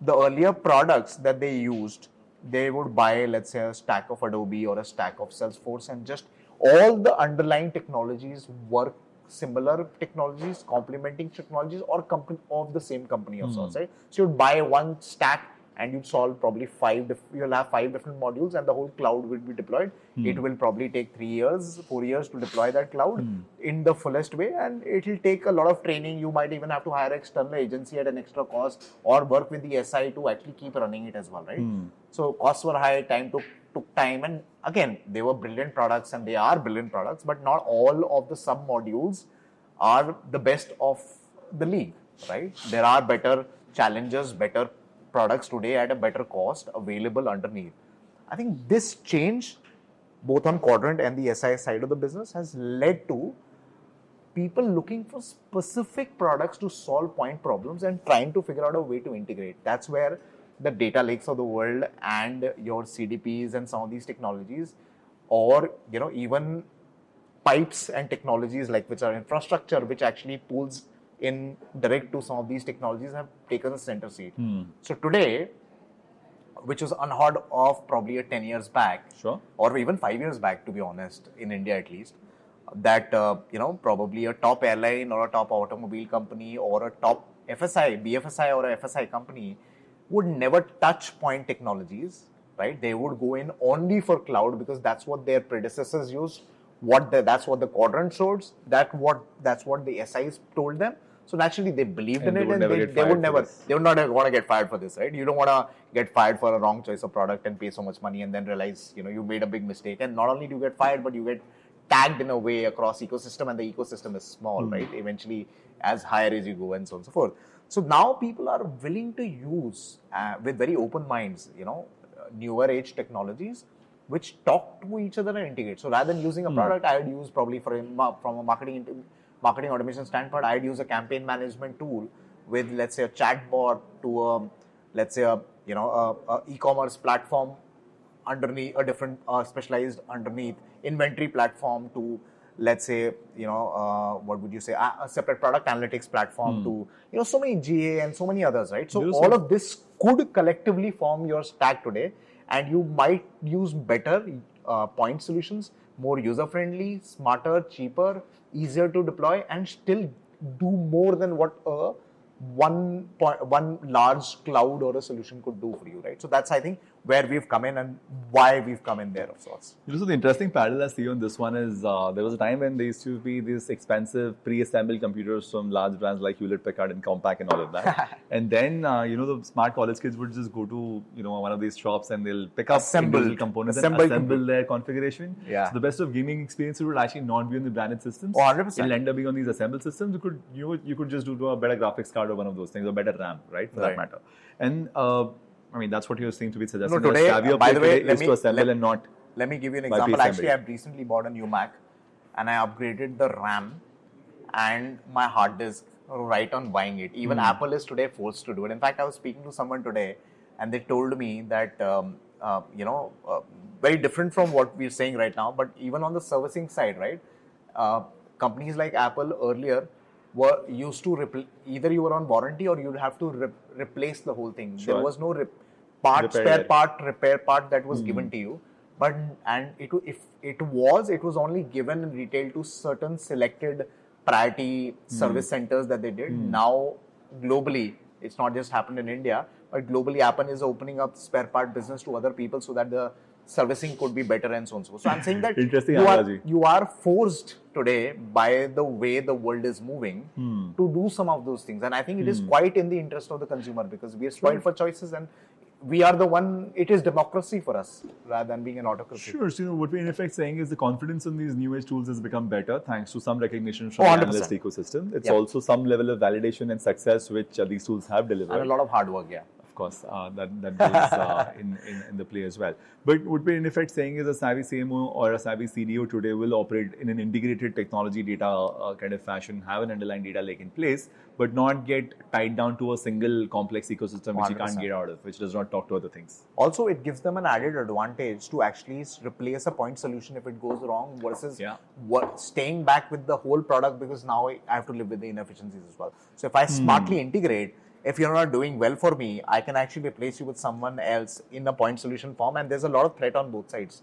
the earlier products that they used, they would buy, let's say, a stack of Adobe or a stack of Salesforce, and just all the underlying technologies work similar technologies, complementing technologies, or company of the same company of hmm. sorts, right? So you'd buy one stack and you'd solve probably five. Dif- you'll have five different modules, and the whole cloud will be deployed. Hmm. It will probably take three years, four years to deploy that cloud hmm. in the fullest way, and it will take a lot of training. You might even have to hire external agency at an extra cost, or work with the SI to actually keep running it as well, right? Hmm. So costs were high, time took took time, and again they were brilliant products, and they are brilliant products, but not all of the sub modules are the best of the league, right? There are better challengers, better products today at a better cost available underneath. I think this change, both on quadrant and the SI side of the business, has led to people looking for specific products to solve point problems and trying to figure out a way to integrate. That's where the data lakes of the world and your CDPs and some of these technologies, or you know even pipes and technologies like which are infrastructure, which actually pulls in direct to some of these technologies, have taken a center seat. So today, which was unheard of probably a 10 years back, Sure. or even five years back, to be honest, in India at least, that uh, you know probably a top airline or a top automobile company or a top FSI, BFSI or a FSI company would never touch point technologies, right? They would go in only for cloud because that's what their predecessors used. What the, that's what the quadrant shows. That what that's what the SIs told them. So naturally, they believed And in they it, and they, they would never they would not want to get fired for this, right? You don't want to get fired for a wrong choice of product and pay so much money and then realize you know you made a big mistake. And not only do you get fired, but you get tagged in a way across ecosystem, and the ecosystem is small, right? Eventually, as higher as you go, and so on and so forth. So now people are willing to use uh, with very open minds, you know, uh, newer age technologies which talk to each other and integrate. So rather than using a product, I would use probably for a, from a marketing marketing automation standpoint, I'd use a campaign management tool with let's say a chatbot to a let's say a you know a, a e-commerce platform underneath a different uh, specialized underneath inventory platform to let's say you know uh, what would you say a, a separate product analytics platform to you know so many GA and so many others right? So all of this could collectively form your stack today and you might use better uh, point solutions more user friendly smarter cheaper easier to deploy and still do more than what a one point, one large cloud or a solution could do for you, right? So that's I think where we've come in and why we've come in there of sorts. You know, so the interesting parallel I see on this one is uh, there was a time when there used to be these expensive pre-assembled computers from large brands like Hewlett Packard and Compaq and all of that. and then uh, you know the smart college kids would just go to you know one of these shops and they'll pick up Assemble. components Assemble and assemble their configuration. Yeah. So the best of gaming experiences would actually not be on the branded systems. Oh, 100%. It'll end up being on these assembled systems. You could you you could just do a better graphics card or one of those things or better RAM, right? For that Right. matter. And uh, I mean that's what you seem to be suggesting. No, today, savvier by the way, let me- let- and not Let me give you an example. Actually, I've recently bought a new Mac and I upgraded the RAM and my hard disk right on buying it. Even Apple is today forced to do it. In fact, I was speaking to someone today and they told me that, um, uh, you know, uh, very different from what we're saying right now, but even on the servicing side, right? Uh, companies like Apple earlier were used to repl- either you were on warranty or you'd have to re- replace the whole thing. There was no rep- part, Repair spare part, repair part that was given mm-hmm. to you. but and it if it was it was only given in retail to certain selected priority mm-hmm. service centers that they did. Mm-hmm. Now globally, it's not just happened in India, but globally, Apple is opening up spare part business to other people so that the servicing could be better and so on and so forth. So I'm saying that Interesting you are, you are forced today by the way the world is moving Hmm. to do some of those things and i think it is quite in the interest of the consumer because we are spoiled for choices and we are the one it is democracy for us rather than being an autocracy Sure. So, you know, what we're in effect saying is the confidence in these new age tools has become better thanks to some recognition from Oh, the 100%. analyst ecosystem. It's Yeah. also some level of validation and success which uh, these tools have delivered. and a lot of hard work yeah of course, uh, that that goes uh, in, in in the play as well. But what we're in effect saying is a savvy CMO or a savvy CDO today will operate in an integrated technology data uh, kind of fashion, have an underlying data lake in place, but not get tied down to a single complex ecosystem which you can't get out of, which does not talk to other things. also it gives them an added advantage to actually replace a point solution if it goes wrong versus Yeah. what, staying back with the whole product because now i have to live with the inefficiencies as well so if i smartly integrate if you're not doing well for me i can actually replace you with someone else in a point solution form and there's a lot of threat on both sides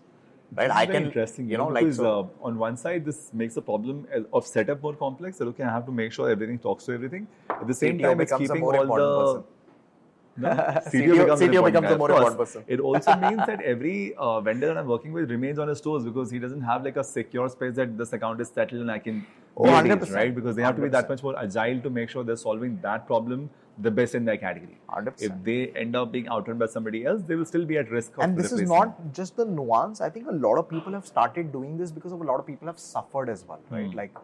right i can interesting, you know like so, uh, on one side this makes the problem of setup more complex. That okay, I have to make sure everything talks to everything. At the same CTO time, it's keeping more all the person. No, CTO becomes, CTO becomes a more important person. It also means that every uh, vendor that I'm working with remains on his toes because he doesn't have like a secure space that this account is settled and I can Be at ease, 100%. right? Because they have to be that much more agile to make sure they're solving that problem the best in their category. 100%. If they end up being outrun by somebody else, they will still be at risk of and this is not just the nuance i think a lot of people have started doing this because of a lot of people have suffered as well right Hmm. like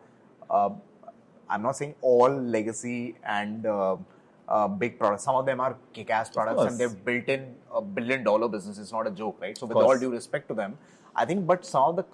uh, i'm not saying all legacy and uh, uh, big products some of them are kick-ass products and they've built in a billion dollar business it's not a joke right so with all due respect to them i think but some of the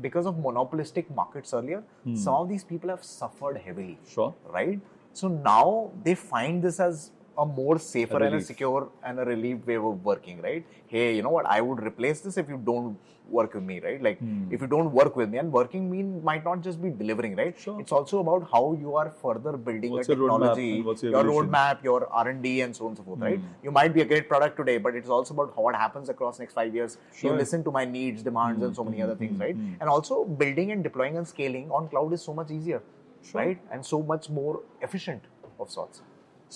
because of monopolistic markets earlier Hmm. some of these people have suffered heavily Sure. right? So now they find this as a more safer and a secure and a relief way of working, right? Hey, you know what? I would replace this if you don't work with me, right? Like Hmm. if you don't work with me, and working mean might not just be delivering, right? Sure. It's also about how you are further building What's a your technology, your your roadmap, your R and D, and so on and so forth, right? Hmm. You might be a great product today, but it's also about what happens across next five years. Sure. You listen to my needs, demands, and so many other things, right? And also building and deploying and scaling on cloud is so much easier, right? And so much more efficient of sorts.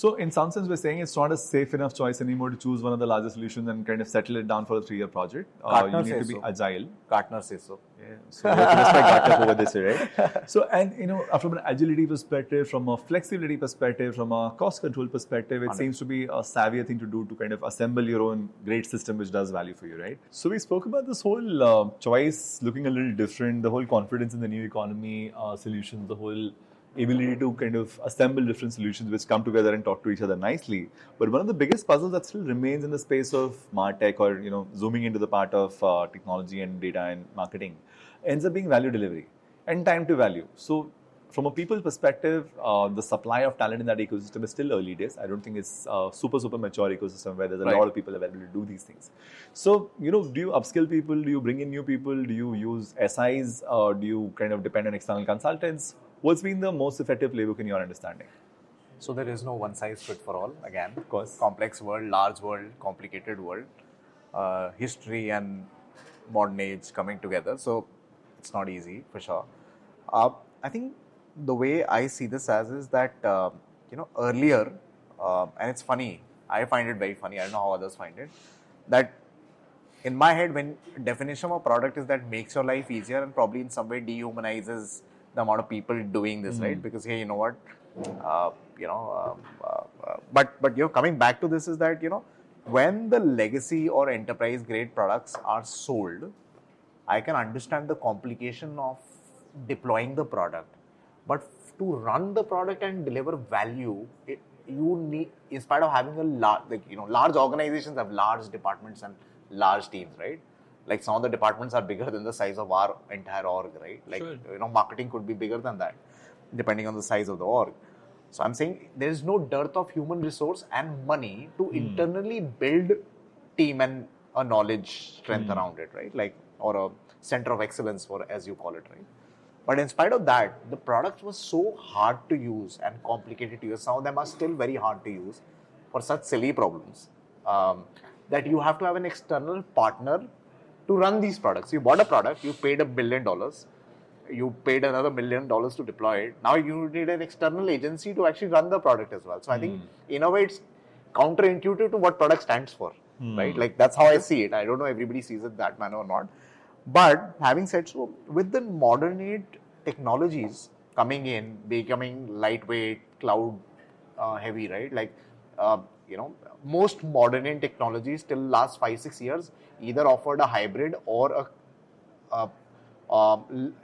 So, in some sense, we're saying it's not a safe enough choice anymore to choose one of the larger solutions and kind of settle it down for a three-year project. Uh, you need to be so. agile. Gartner says so. Yeah, so we have to Gartner over this, right? So, and you know, from an agility perspective, from a flexibility perspective, from a cost control perspective, it seems to be a savvier thing to do to kind of assemble your own great system which does value for you, right? So, we spoke about this whole uh, choice looking a little different, the whole confidence in the new economy uh, solutions, the whole ability to kind of assemble different solutions which come together and talk to each other nicely. But one of the biggest puzzles that still remains in the space of martech or you know zooming into the part of uh, technology and data and marketing ends up being value delivery and time to value. So from a people perspective, uh, the supply of talent in that ecosystem is still early days. I don't think it's a super super mature ecosystem where there's a Right. lot of people available to do these things. So you know, do you upskill people? Do you bring in new people? Do you use SIs? Or do you kind of depend on external consultants? What's been the most effective playbook in your understanding? So there is no one size fit for all. Again, of course. complex world, large world, complicated world, uh, history and modern age coming together. So it's not easy for sure. Uh, I think the way I see this as is that uh, you know earlier, uh, and it's funny. I find it very funny. I don't know how others find it. That in my head, when definition of a product is that makes your life easier and probably in some way dehumanizes the amount of people doing this, right? Because hey, you know what, uh, you know, um, uh, uh, but but you know, coming back to this is that you know, when the legacy or enterprise grade products are sold, I can understand the complication of deploying the product, but to run the product and deliver value, it, you need, in spite of having a large, like you know, large organizations have large departments and large teams, right? Like some of the departments are bigger than the size of our entire org, right? Like Sure. you know, marketing could be bigger than that, depending on the size of the org. So I'm saying there is no dearth of human resource and money to internally build team and a knowledge strength around it, right? Like or a center of excellence for as you call it, right? But in spite of that, the product was so hard to use and complicated to use. Some of them are still very hard to use for such silly problems um, that you have to have an external partner to run these products. You bought a product, you paid a billion dollars, you paid another million dollars to deploy it. Now you need an external agency to actually run the product as well. So I think in a way it's counterintuitive to what product stands for, right? Like that's how I see it. I don't know everybody sees it that manner or not. But having said so, with the modern technologies coming in, becoming lightweight, cloud uh, heavy, right? Like, uh, you know, most modern age technologies till last five, six years either offered a hybrid or a, a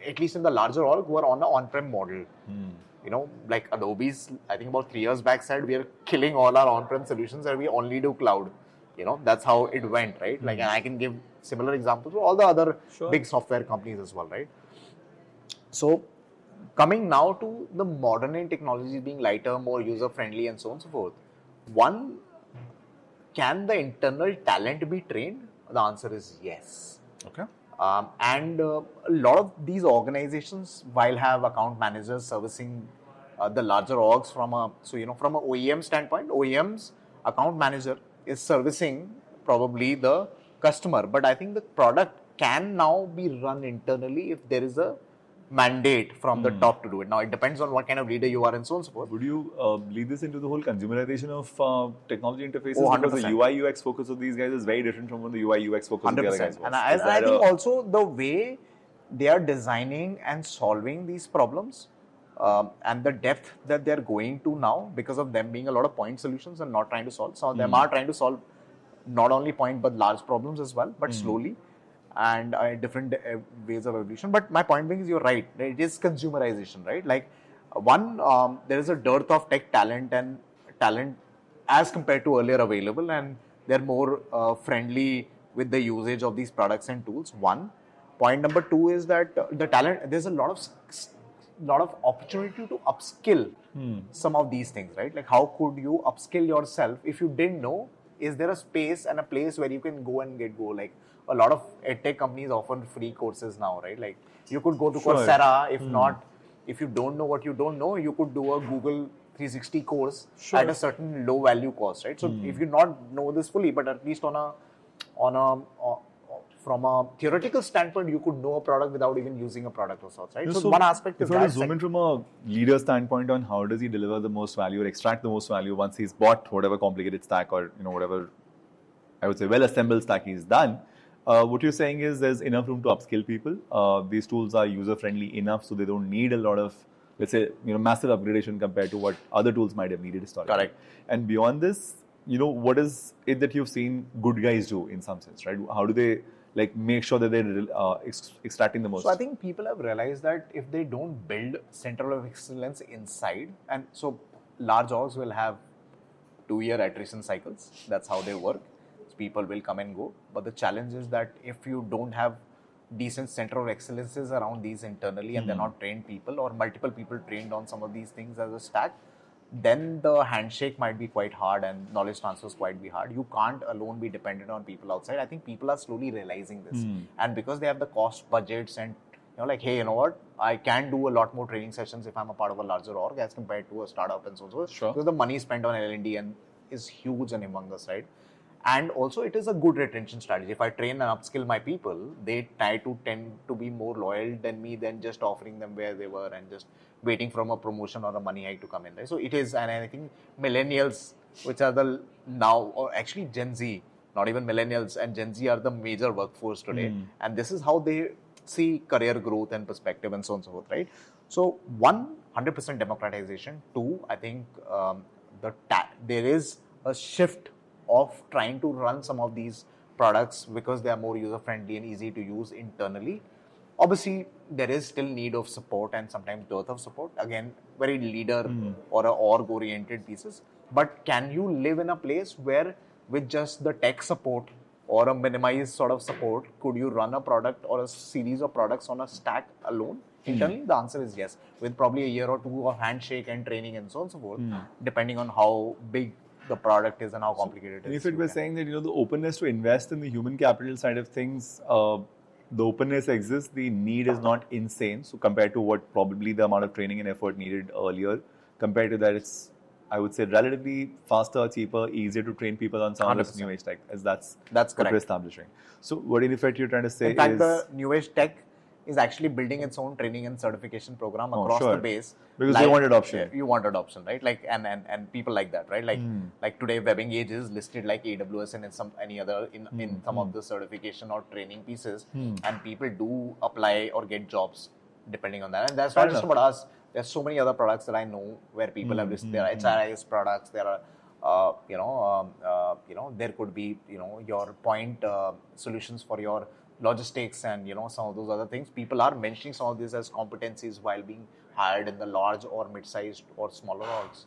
at least in the larger org, were on an on-prem model. Hmm. You know, like Adobe's, I think about three years back said we are killing all our on-prem solutions and we only do cloud. You know, that's how it went, right? Like, hmm. and I can give similar examples for all the other Sure. big software companies as well, right? So, coming now to the modern age technologies being lighter, more user friendly, and so on and so forth. One, can the internal talent be trained? The answer is yes. Okay. Um, and uh, a lot of these organizations, while have account managers servicing uh, the larger orgs from a so you know from a OEM standpoint, OEM's account manager is servicing probably the customer, but I think the product can now be run internally if there is a mandate from the top to do it. Now it depends on what kind of leader you are and so on and so forth. Would you uh, lead this into the whole consumerization of uh, technology interfaces? Oh, because the 100%. UI UX focus of these guys is very different from the UI UX focus of the other guys was. and I, and I think also the way they are designing and solving these problems, um, and the depth that they are going to now, because of them being a lot of point solutions and not trying to solve. Some of them are trying to solve not only point but large problems as well, but slowly and uh, different uh, ways of evolution. But my point being is, you're right. It is consumerization, right? Like one, um, there is a dearth of tech talent and talent as compared to earlier available, and they're more uh, friendly with the usage of these products and tools. One point number two is that uh, the talent. There's a lot of lot of opportunity to upskill some of these things, right? Like how could you upskill yourself if you didn't know? Is there a space and a place where you can go and get go? Like a lot of edtech companies offer free courses now, right? Like you could go to Sure. Coursera. If not, if you don't know what you don't know, you could do a Google 360 course Sure. at a certain low value cost, right? So if you not know this fully, but at least on a on a uh, from a theoretical standpoint, you could know a product without even using a product of sorts, right? No, So, one aspect if is that. zoom in from a leader standpoint on how does he deliver the most value or extract the most value once he's bought whatever complicated stack or you know whatever I would say well assembled stack he's done. Uh, what you're saying is there's enough room to upskill people. Uh, these tools are user friendly enough, so they don't need a lot of let's say you know massive upgradation compared to what other tools might have needed historically. Correct. And beyond this, you know what is it that you've seen good guys do in some sense, right? How do they like make sure that they're uh, ex- extracting the most? So I think people have realized that if they don't build center of excellence inside, and so large orgs will have two-year attrition cycles. That's how they work. People will come and go. But the challenge is that if you don't have decent center of excellences around these internally, and they're hmm. not trained people or multiple people trained on some of these things as a stack, then the handshake might be quite hard and knowledge transfers quite be hard. You can't alone be dependent on people outside. I think people are slowly realizing this, hmm. and because they have the cost budgets and you know, like, hey, you know what? I can do a lot more training sessions if I'm a part of a larger org as compared to a startup and so on. So Sure. Because the money spent on L&D and is huge and humongous, right? And also, it is a good retention strategy. If I train and upskill my people, they try to tend to be more loyal than me than just offering them where they were and just waiting from a promotion or a money hike to come in. Right? So it is, and I think millennials, which are the now, or actually Gen Z, not even millennials and Gen Z are the major workforce today, and this is how they see career growth and perspective and so on and so forth, right? So one, 100% democratization. Two, I think um, the ta- there is a shift of trying to run some of these products because they are more user friendly and easy to use internally. Obviously, there is still need of support and sometimes dearth of support. Again, very leader hmm. or a org oriented pieces. But can you live in a place where with just the tech support or a minimized sort of support, could you run a product or a series of products on a stack alone? Hmm. Internally, the answer is yes, with probably a year or two of handshake and training and so on and so forth, hmm. depending on how big the product is and how complicated And it if is. it you was can- saying that you know the openness to invest in the human capital side of things, uh, the openness exists. The need is not insane. So compared to what probably the amount of training and effort needed earlier, compared to that, it's I would say, relatively faster, cheaper, easier to train people on some of this 100%. new age tech. As that's That's what we're correct. establishing. So, what in effect you're trying to say In fact, is the new age tech is actually building its own training and certification program Oh, across sure. the base. Because they want adoption. You want adoption, right? Like and, and, and people like that, right? Like Hmm. like today, WebEngage is listed like AWS and in some any other in, Hmm. in some of the certification or training pieces, and people do apply or get jobs depending on that. And that's Fair not just about us. There's so many other products that I know where people have Hmm, listed. There are HRIS products. There are uh, you know, um, uh, you know, there could be, you know, your point uh, solutions for your logistics and you know some of those other things. People are mentioning some of these as competencies while being hired in the large or mid-sized or smaller orgs.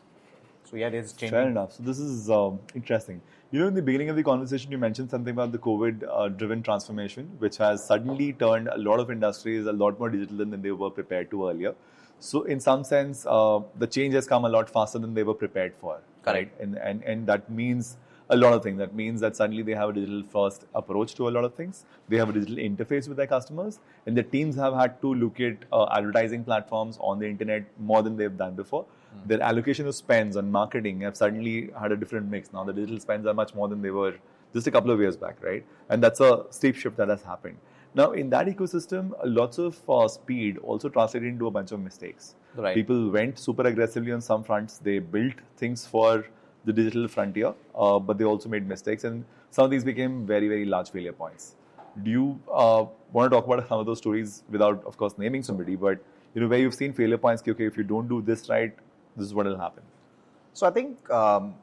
So yeah, it is changing. Fair enough. So this is um, interesting. You know, in the beginning of the conversation, you mentioned something about the COVID-driven transformation, which has suddenly turned a lot of industries a lot more digital than they were prepared to earlier. So, in some sense, uh, the change has come a lot faster than they were prepared for. Correct. And, and and that means a lot of things. That means that suddenly they have a digital first approach to a lot of things. They have a digital interface with their customers, and the teams have had to look at uh, advertising platforms on the internet more than they've done before. Their allocation of spends on marketing have suddenly had a different mix. Now the digital spends are much more than they were just a couple of years back, right? And that's a steep shift that has happened. Now, in that ecosystem, lots of uh, speed also translated into a bunch of mistakes. Right. People went super aggressively on some fronts. They built things for the digital frontier, uh, but they also made mistakes, and some of these became very, very large failure points. Do you uh, want to talk about some of those stories without, of course, naming somebody, but you know where you've seen failure points? Okay, if you don't do this right, this is what will happen. So I think um,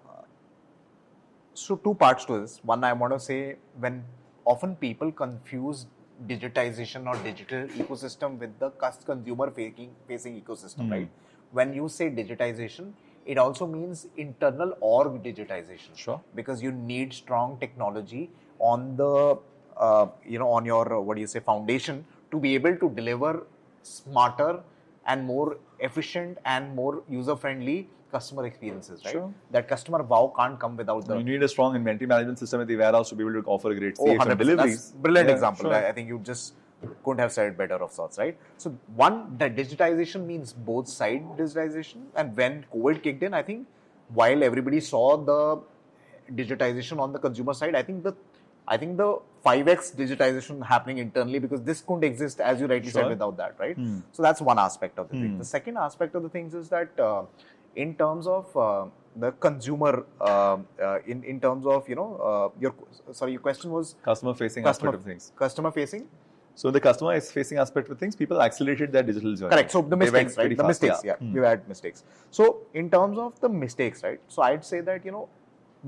so two parts to this. One, I want to say when often people confuse digitization or digital ecosystem with the consumer facing facing ecosystem, right? When you say digitization, it also means internal org digitization. Sure. Because you need strong technology on the uh, you know on your what do you say foundation to be able to deliver smarter and more efficient and more user friendly customer experiences right Sure. that customer wow can't come without the You need a strong inventory management system at the warehouse to be able to offer a great Oh, safe 100%. and deliveries. That's brilliant Yeah, example. sure. I think you just couldn't have said it better of sorts, right? So one, the digitization means both side digitization. And when COVID kicked in, I think while everybody saw the digitization on the consumer side, I think the I think the 5x digitization happening internally because this couldn't exist as you rightly Sure. said without that, right? Hmm. So that's one aspect of the thing. The second aspect of the things is that uh, in terms of uh, the consumer, uh, uh, in in terms of you know uh, your sorry, your question was Customer facing customer aspect of things. customer facing. So the customer is facing aspect of things, people accelerated their digital journey. Correct. So the mistakes, right? The fast, mistakes. Yeah, Hmm. we've had mistakes. So in terms of the mistakes, right? So I'd say that you know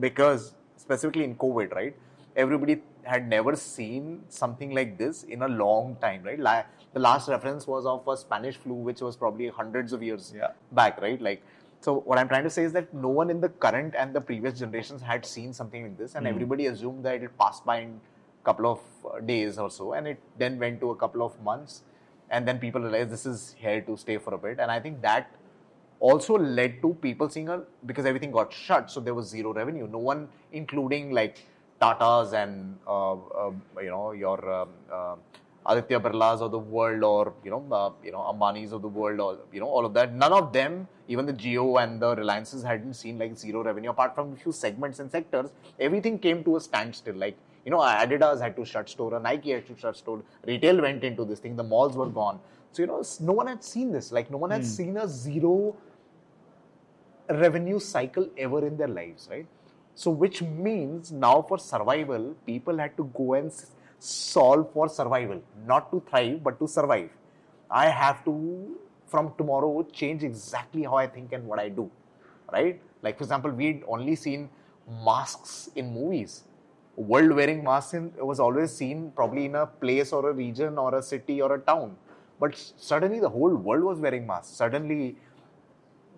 because specifically in COVID, right? Everybody had never seen something like this in a long time, right? La- the last reference was of a Spanish flu, which was probably hundreds of years Yeah. back, right? Like, so what I'm trying to say is that no one in the current and the previous generations had seen something like this, and everybody assumed that it passed by in a couple of uh, days or so, and it then went to a couple of months, and then people realized this is here to stay for a bit, and I think that also led to people seeing a because everything got shut, so there was zero revenue. No one, including like Tata's and uh, uh, you know your um, uh, Aditya Birlas of the world, or you know uh, you know Ambani's of the world, or you know all of that. None of them, even the Jio and the Reliances, hadn't seen like zero revenue. Apart from a few segments and sectors, everything came to a standstill. Like you know, Adidas had to shut store, Nike had to shut store, retail went into this thing, the malls were gone. So you know, no one had seen this. Like no one had hmm. seen a zero revenue cycle ever in their lives, right? So, which means now for survival, people had to go and solve for survival, not to thrive, but to survive. I have to, from tomorrow, change exactly how I think and what I do, right? Like, for example, we'd only seen masks in movies. World wearing masks in, was always seen probably in a place or a region or a city or a town. But suddenly the whole world was wearing masks. Suddenly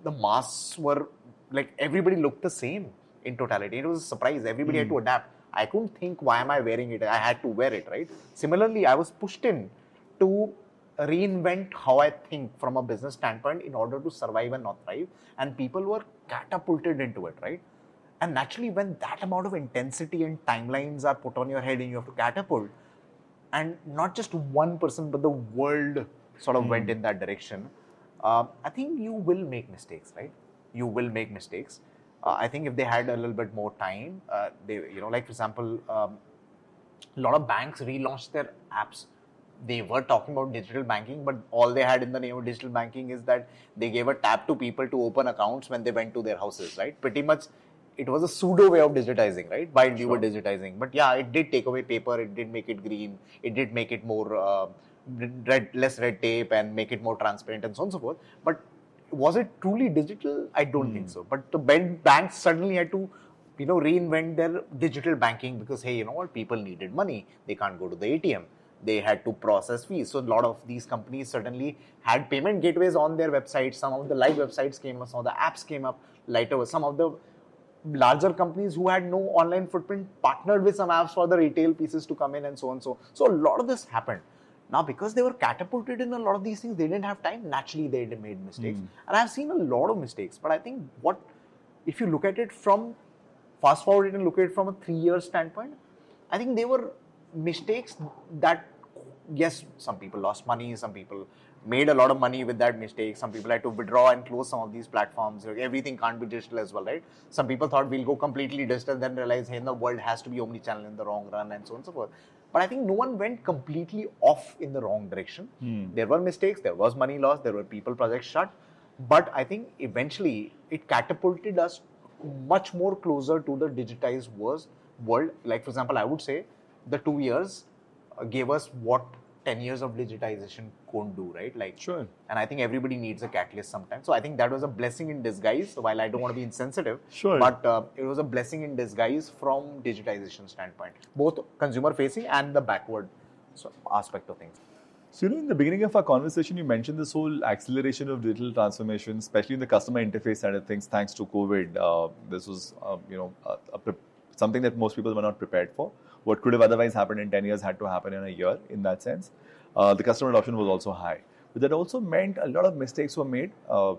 the masks were like everybody looked the same in totality. It was a surprise. Everybody had to hmm. adapt. I couldn't think why am I wearing it. I had to wear it, right? Similarly, I was pushed in to reinvent how I think from a business standpoint in order to survive and not thrive. And people were catapulted into it, right? And naturally, when that amount of intensity and timelines are put on your head and you have to catapult, and not just one person, but the world sort of went in that direction. Um, I think you will make mistakes, right? you will make mistakes. Uh, I think if they had a little bit more time, uh, they, you know, like for example, um, a lot of banks relaunched their apps. They were talking about digital banking, but all they had in the name of digital banking is that they gave a tap to people to open accounts when they went to their houses, right? Pretty much it was a pseudo way of digitizing, right? While sure. you were digitizing. But yeah, it did take away paper, it did make it green, it did make it more uh, red, less red tape and make it more transparent and so on and so forth. But was it truly digital? I don't mm. think hmm. so. But the banks suddenly had to you know reinvent their digital banking because hey you know what people needed money they can't go to the atm they had to process fees so a lot of these companies suddenly had payment gateways on their websites some of the live websites came up some of the apps came up later some of the larger companies who had no online footprint partnered with some apps for the retail pieces to come in and so on and so so a lot of this happened. Now because they were catapulted in a lot of these things they didn't have time. Naturally they made mistakes. Mm. and i've seen a lot of mistakes. But i think what if you look at it from fast forward and look at it from a three year standpoint, I think they were mistakes that, yes, some people lost money, some people made a lot of money with that mistake. Some people had to withdraw and close some of these platforms. Everything can't be digital as well, right? Some people thought we'll go completely digital, then realize, hey, the world has to be omni-channel in the wrong run, and so on and so forth. But I think no one went completely off in the wrong direction. Hmm. There were mistakes, there was money lost, there were people projects shut. But I think eventually it catapulted us much more closer to the digitized world. Like, for example, I would say the two years gave us what 10 years of digitization couldn't do, right? Like, sure. And I think everybody needs a catalyst sometimes. So I think that was a blessing in disguise. So While I don't want to be insensitive, sure. but uh, it was a blessing in disguise from digitization standpoint, both consumer facing and the backward aspect of things. So, you know, in the beginning of our conversation, you mentioned this whole acceleration of digital transformation, especially in the customer interface side of things, thanks to COVID. Uh, this was, uh, you know, a, a, something that most people were not prepared for. What could have otherwise happened in 10 years had to happen in a year, in that sense. Uh, the customer adoption was also high. But that also meant a lot of mistakes were made, uh,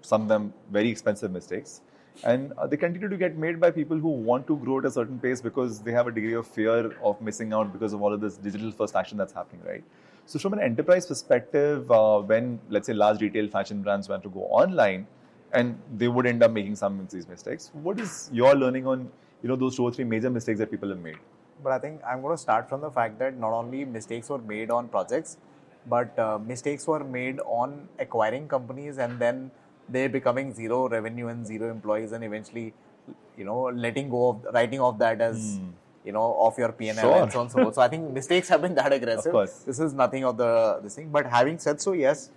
some of them very expensive mistakes. And uh, they continue to get made by people who want to grow at a certain pace because they have a degree of fear of missing out because of all of this digital first action that's happening, right? So, from an enterprise perspective, uh, when let's say large retail fashion brands want to go online, and they would end up making some of these mistakes, what is your learning on you know those two or three major mistakes that people have made? But I think I'm going to start from the fact that not only mistakes were made on projects, but uh, mistakes were made on acquiring companies and then they becoming zero revenue and zero employees, and eventually, you know, letting go of writing off that as. Mm you know, of your PNL sure. and so on and so forth. So I think mistakes have been that aggressive. Of course. This is nothing of the this thing. But having said so, yes,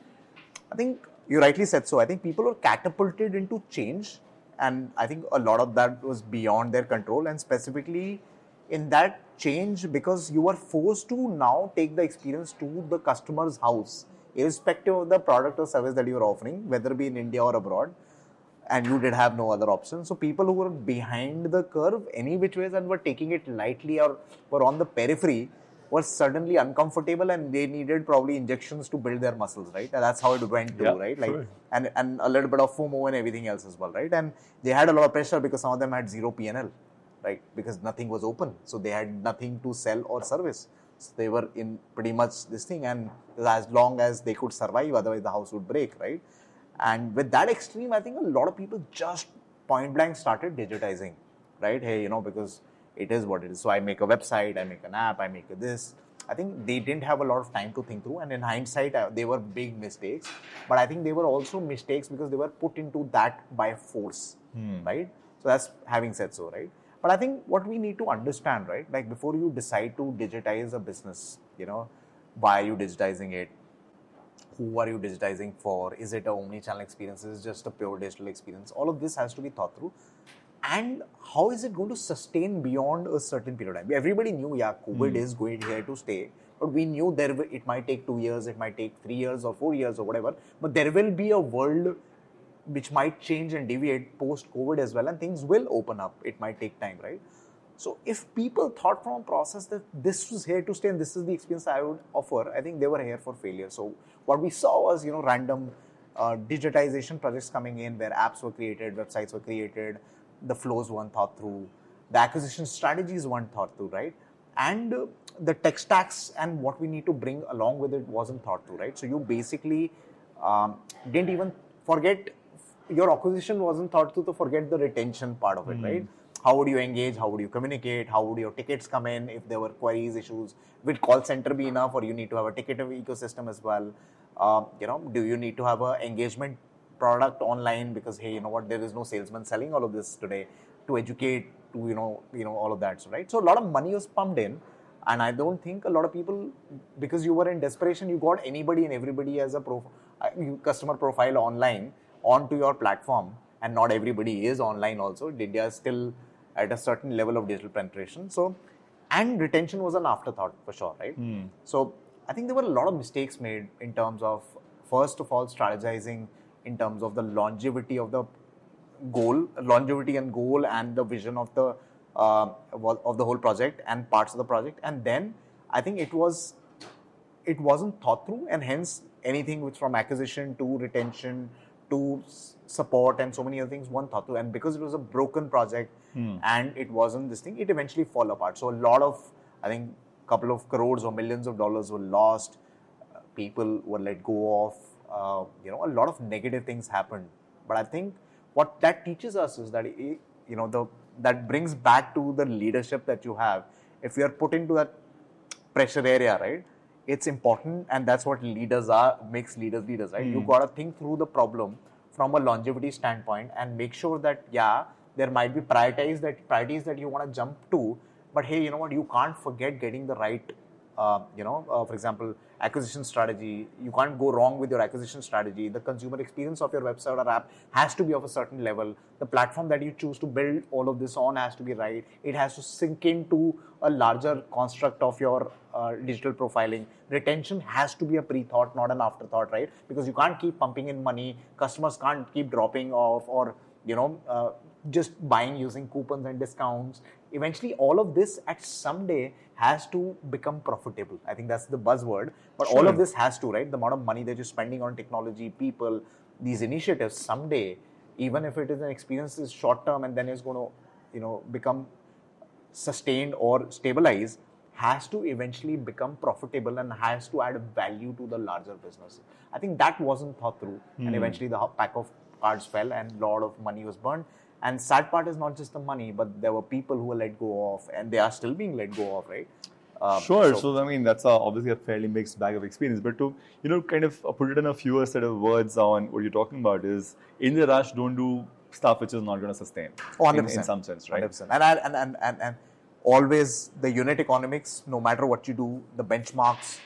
I think you rightly said so. I think people were catapulted into change, and I think a lot of that was beyond their control. And specifically, in that change, because you were forced to now take the experience to the customer's house, irrespective of the product or service that you are offering, whether it be in India or abroad and you did have no other option. So people who were behind the curve, any which ways, and were taking it lightly or were on the periphery, were suddenly uncomfortable and they needed probably injections to build their muscles, right? And that's how it went too, yeah, right? Like, sure. and and a little bit of FOMO and everything else as well, right? And they had a lot of pressure because some of them had zero PNL, right? Because nothing was open, so they had nothing to sell or service. So they were in pretty much this thing, and as long as they could survive, otherwise the house would break, right? And with that extreme, I think a lot of people just point blank started digitizing, right? Hey, you know, because it is what it is. So I make a website, I make an app, I make this. I think they didn't have a lot of time to think through, and in hindsight, uh, they were big mistakes. But I think they were also mistakes because they were put into that by force, hmm. right? So that's having said so, right? But I think what we need to understand, right? Like before you decide to digitize a business, you know, why are you digitizing it? who are you digitizing for? Is it a omni-channel experience? Is it just a pure digital experience? All of this has to be thought through. And how is it going to sustain beyond a certain period of time? Everybody knew, yeah, COVID mm. is going here to stay, but we knew there it might take two years, it might take three years or four years or whatever. But there will be a world which might change and deviate post COVID as well, and things will open up. It might take time, right? So if people thought from a process that this was here to stay and this is the experience I would offer, I think they were here for failure. So what we saw was, you know, random uh, digitization projects coming in where apps were created, websites were created, the flows weren't thought through, the acquisition strategies weren't thought through, right? And uh, the tech stacks and what we need to bring along with it wasn't thought through, right? So you basically um, didn't even forget your acquisition wasn't thought through to forget the retention part of it, right? How would you engage? How would you communicate? How would your tickets come in if there were queries, issues? Will call center be enough, or you need to have a ticketing ecosystem as well? Uh, you know, do you need to have a engagement product online because hey, you know what, there is no salesman selling all of this today to educate to you know you know all of that, so, right? So a lot of money was pumped in, and I don't think a lot of people because you were in desperation, you got anybody and everybody as a prof- uh, customer profile online onto your platform, and not everybody is online. Also, India is still at a certain level of digital penetration, so and retention was an afterthought for sure, right? So I think there were a lot of mistakes made in terms of first of all strategizing in terms of the longevity of the goal, longevity and goal, and the vision of the uh, of the whole project and parts of the project. And then I think it was it wasn't thought through, and hence anything which from acquisition to retention to support and so many other things weren't thought through. And because it was a broken project and it wasn't this thing, it eventually fell apart. So a lot of I think couple of crores or millions of dollars were lost. Uh, people were let go of. Uh, you know, a lot of negative things happened. But I think what that teaches us is that eh, you know the that brings back to the leadership that you have. If you are put into that pressure area, right? It's important, and that's what leaders are makes leaders leaders, right? You hmm. got to think through the problem from a longevity standpoint and make sure that yeah, there might be priorities that priorities that you want to jump to, but hey, you know what? You can't forget getting the right uh, you know, uh, for example, acquisition strategy. You can't go wrong with your acquisition strategy. The consumer experience of your website or app has to be of a certain level. The platform that you choose to build all of this on has to be right. It has to sink into a larger construct of your uh, digital profiling. Retention has to be a pre-thought, not an afterthought, right? Because you can't keep pumping in money. Customers can't keep dropping off or you know, uh, just buying using coupons and discounts. Eventually, all of this at some day has to become profitable. I think that's the buzzword. But all of this has to, right? The amount of money that you're spending on technology, people, these initiatives, someday, even if it is an experience is short term and then it's going to, you know, become sustained or stabilize has to eventually become profitable and has to add value to the larger business. I think that wasn't thought through, and hmm. eventually the pack of cards fell and a lot of money was burned. And sad part is not just the money, but there were people who were let go of, and they are still being let go of, right? Um, Sure. So, I mean, that's a, obviously a fairly mixed bag of experience. But to you know, kind of put it in a fewer set of words on what you're talking about is in the rush, don't do stuff which is not going to sustain. Oh, in, 100%. in some sense, right? 100%. And, I, and, and, and, and always the unit economics, no matter what you do, the benchmarks,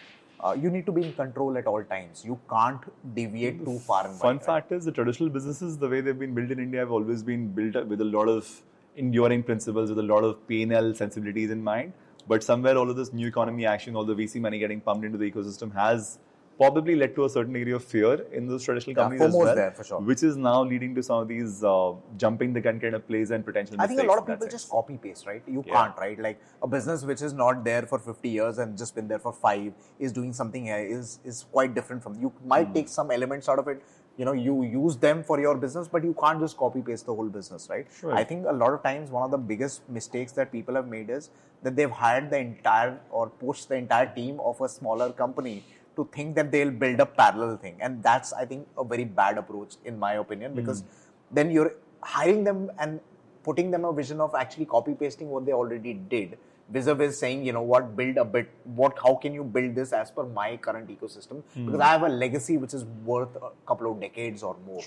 uh, you need to be in control at all times. You can't deviate too far. Fun right? fact is the traditional businesses, the way they've been built in India, have always been built with a lot of enduring principles, with a lot of P&L sensibilities in mind. But somewhere, all of this new economy action, all the VC money getting pumped into the ecosystem has probably led to a certain degree of fear in those traditional Yeah, companies as well, there for sure. which is now leading to some of these uh, jumping the gun kind of plays and potential I think a lot of people just copy paste, right? You Yeah. can't, right? Like a business which is not there for 50 years and just been there for five is doing something here is is quite different from you. Might Hmm. take some elements out of it. You know, you use them for your business, but you can't just copy paste the whole business, right? Sure. I think a lot of times one of the biggest mistakes that people have made is that they've hired the entire or pushed the entire team of a smaller company to think that they'll build a parallel thing, and that's I think a very bad approach in my opinion because hmm. then you're hiring them and putting them a vision of actually copy pasting what they already did vis-a-vis saying you know what build a bit what how can you build this as per my current ecosystem? Hmm. Because i have a legacy which is worth a couple of decades or more.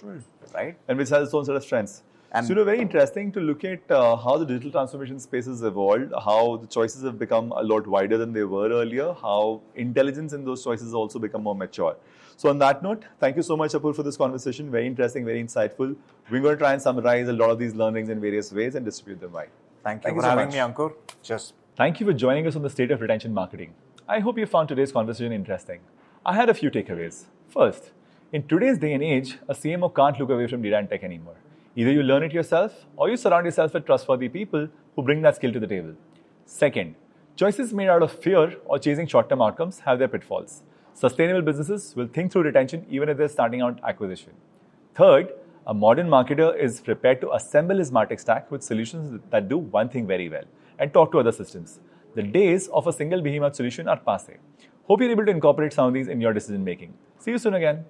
Right? And which has its own set of strengths. And- so, you know, very interesting to look at uh, how the digital transformation space has evolved, how the choices have become a lot wider than they were earlier, how intelligence in those choices has also become more mature. So, on that note, thank you so much, Apur, for this conversation. Very interesting, very insightful. We're going to try and summarize a lot of these learnings in various ways and distribute them right. thank you Thank you for so having much. me ankur just Thank you for joining us on the state of retention marketing. I hope you found today's conversation interesting. I had a few takeaways. First, in today's day and age, a CMO can't look away from data and tech anymore. Either you learn it yourself or you surround yourself with trustworthy people who bring that skill to the table. Second, choices made out of fear or chasing short term outcomes have their pitfalls. Sustainable businesses will think through retention even if they're starting out acquisition. Third, a modern marketer is prepared to assemble his Martech stack with solutions that do one thing very well and talk to other systems. The days of a single behemoth solution are passe. Hope you're able to incorporate some of these in your decision making. See you soon again.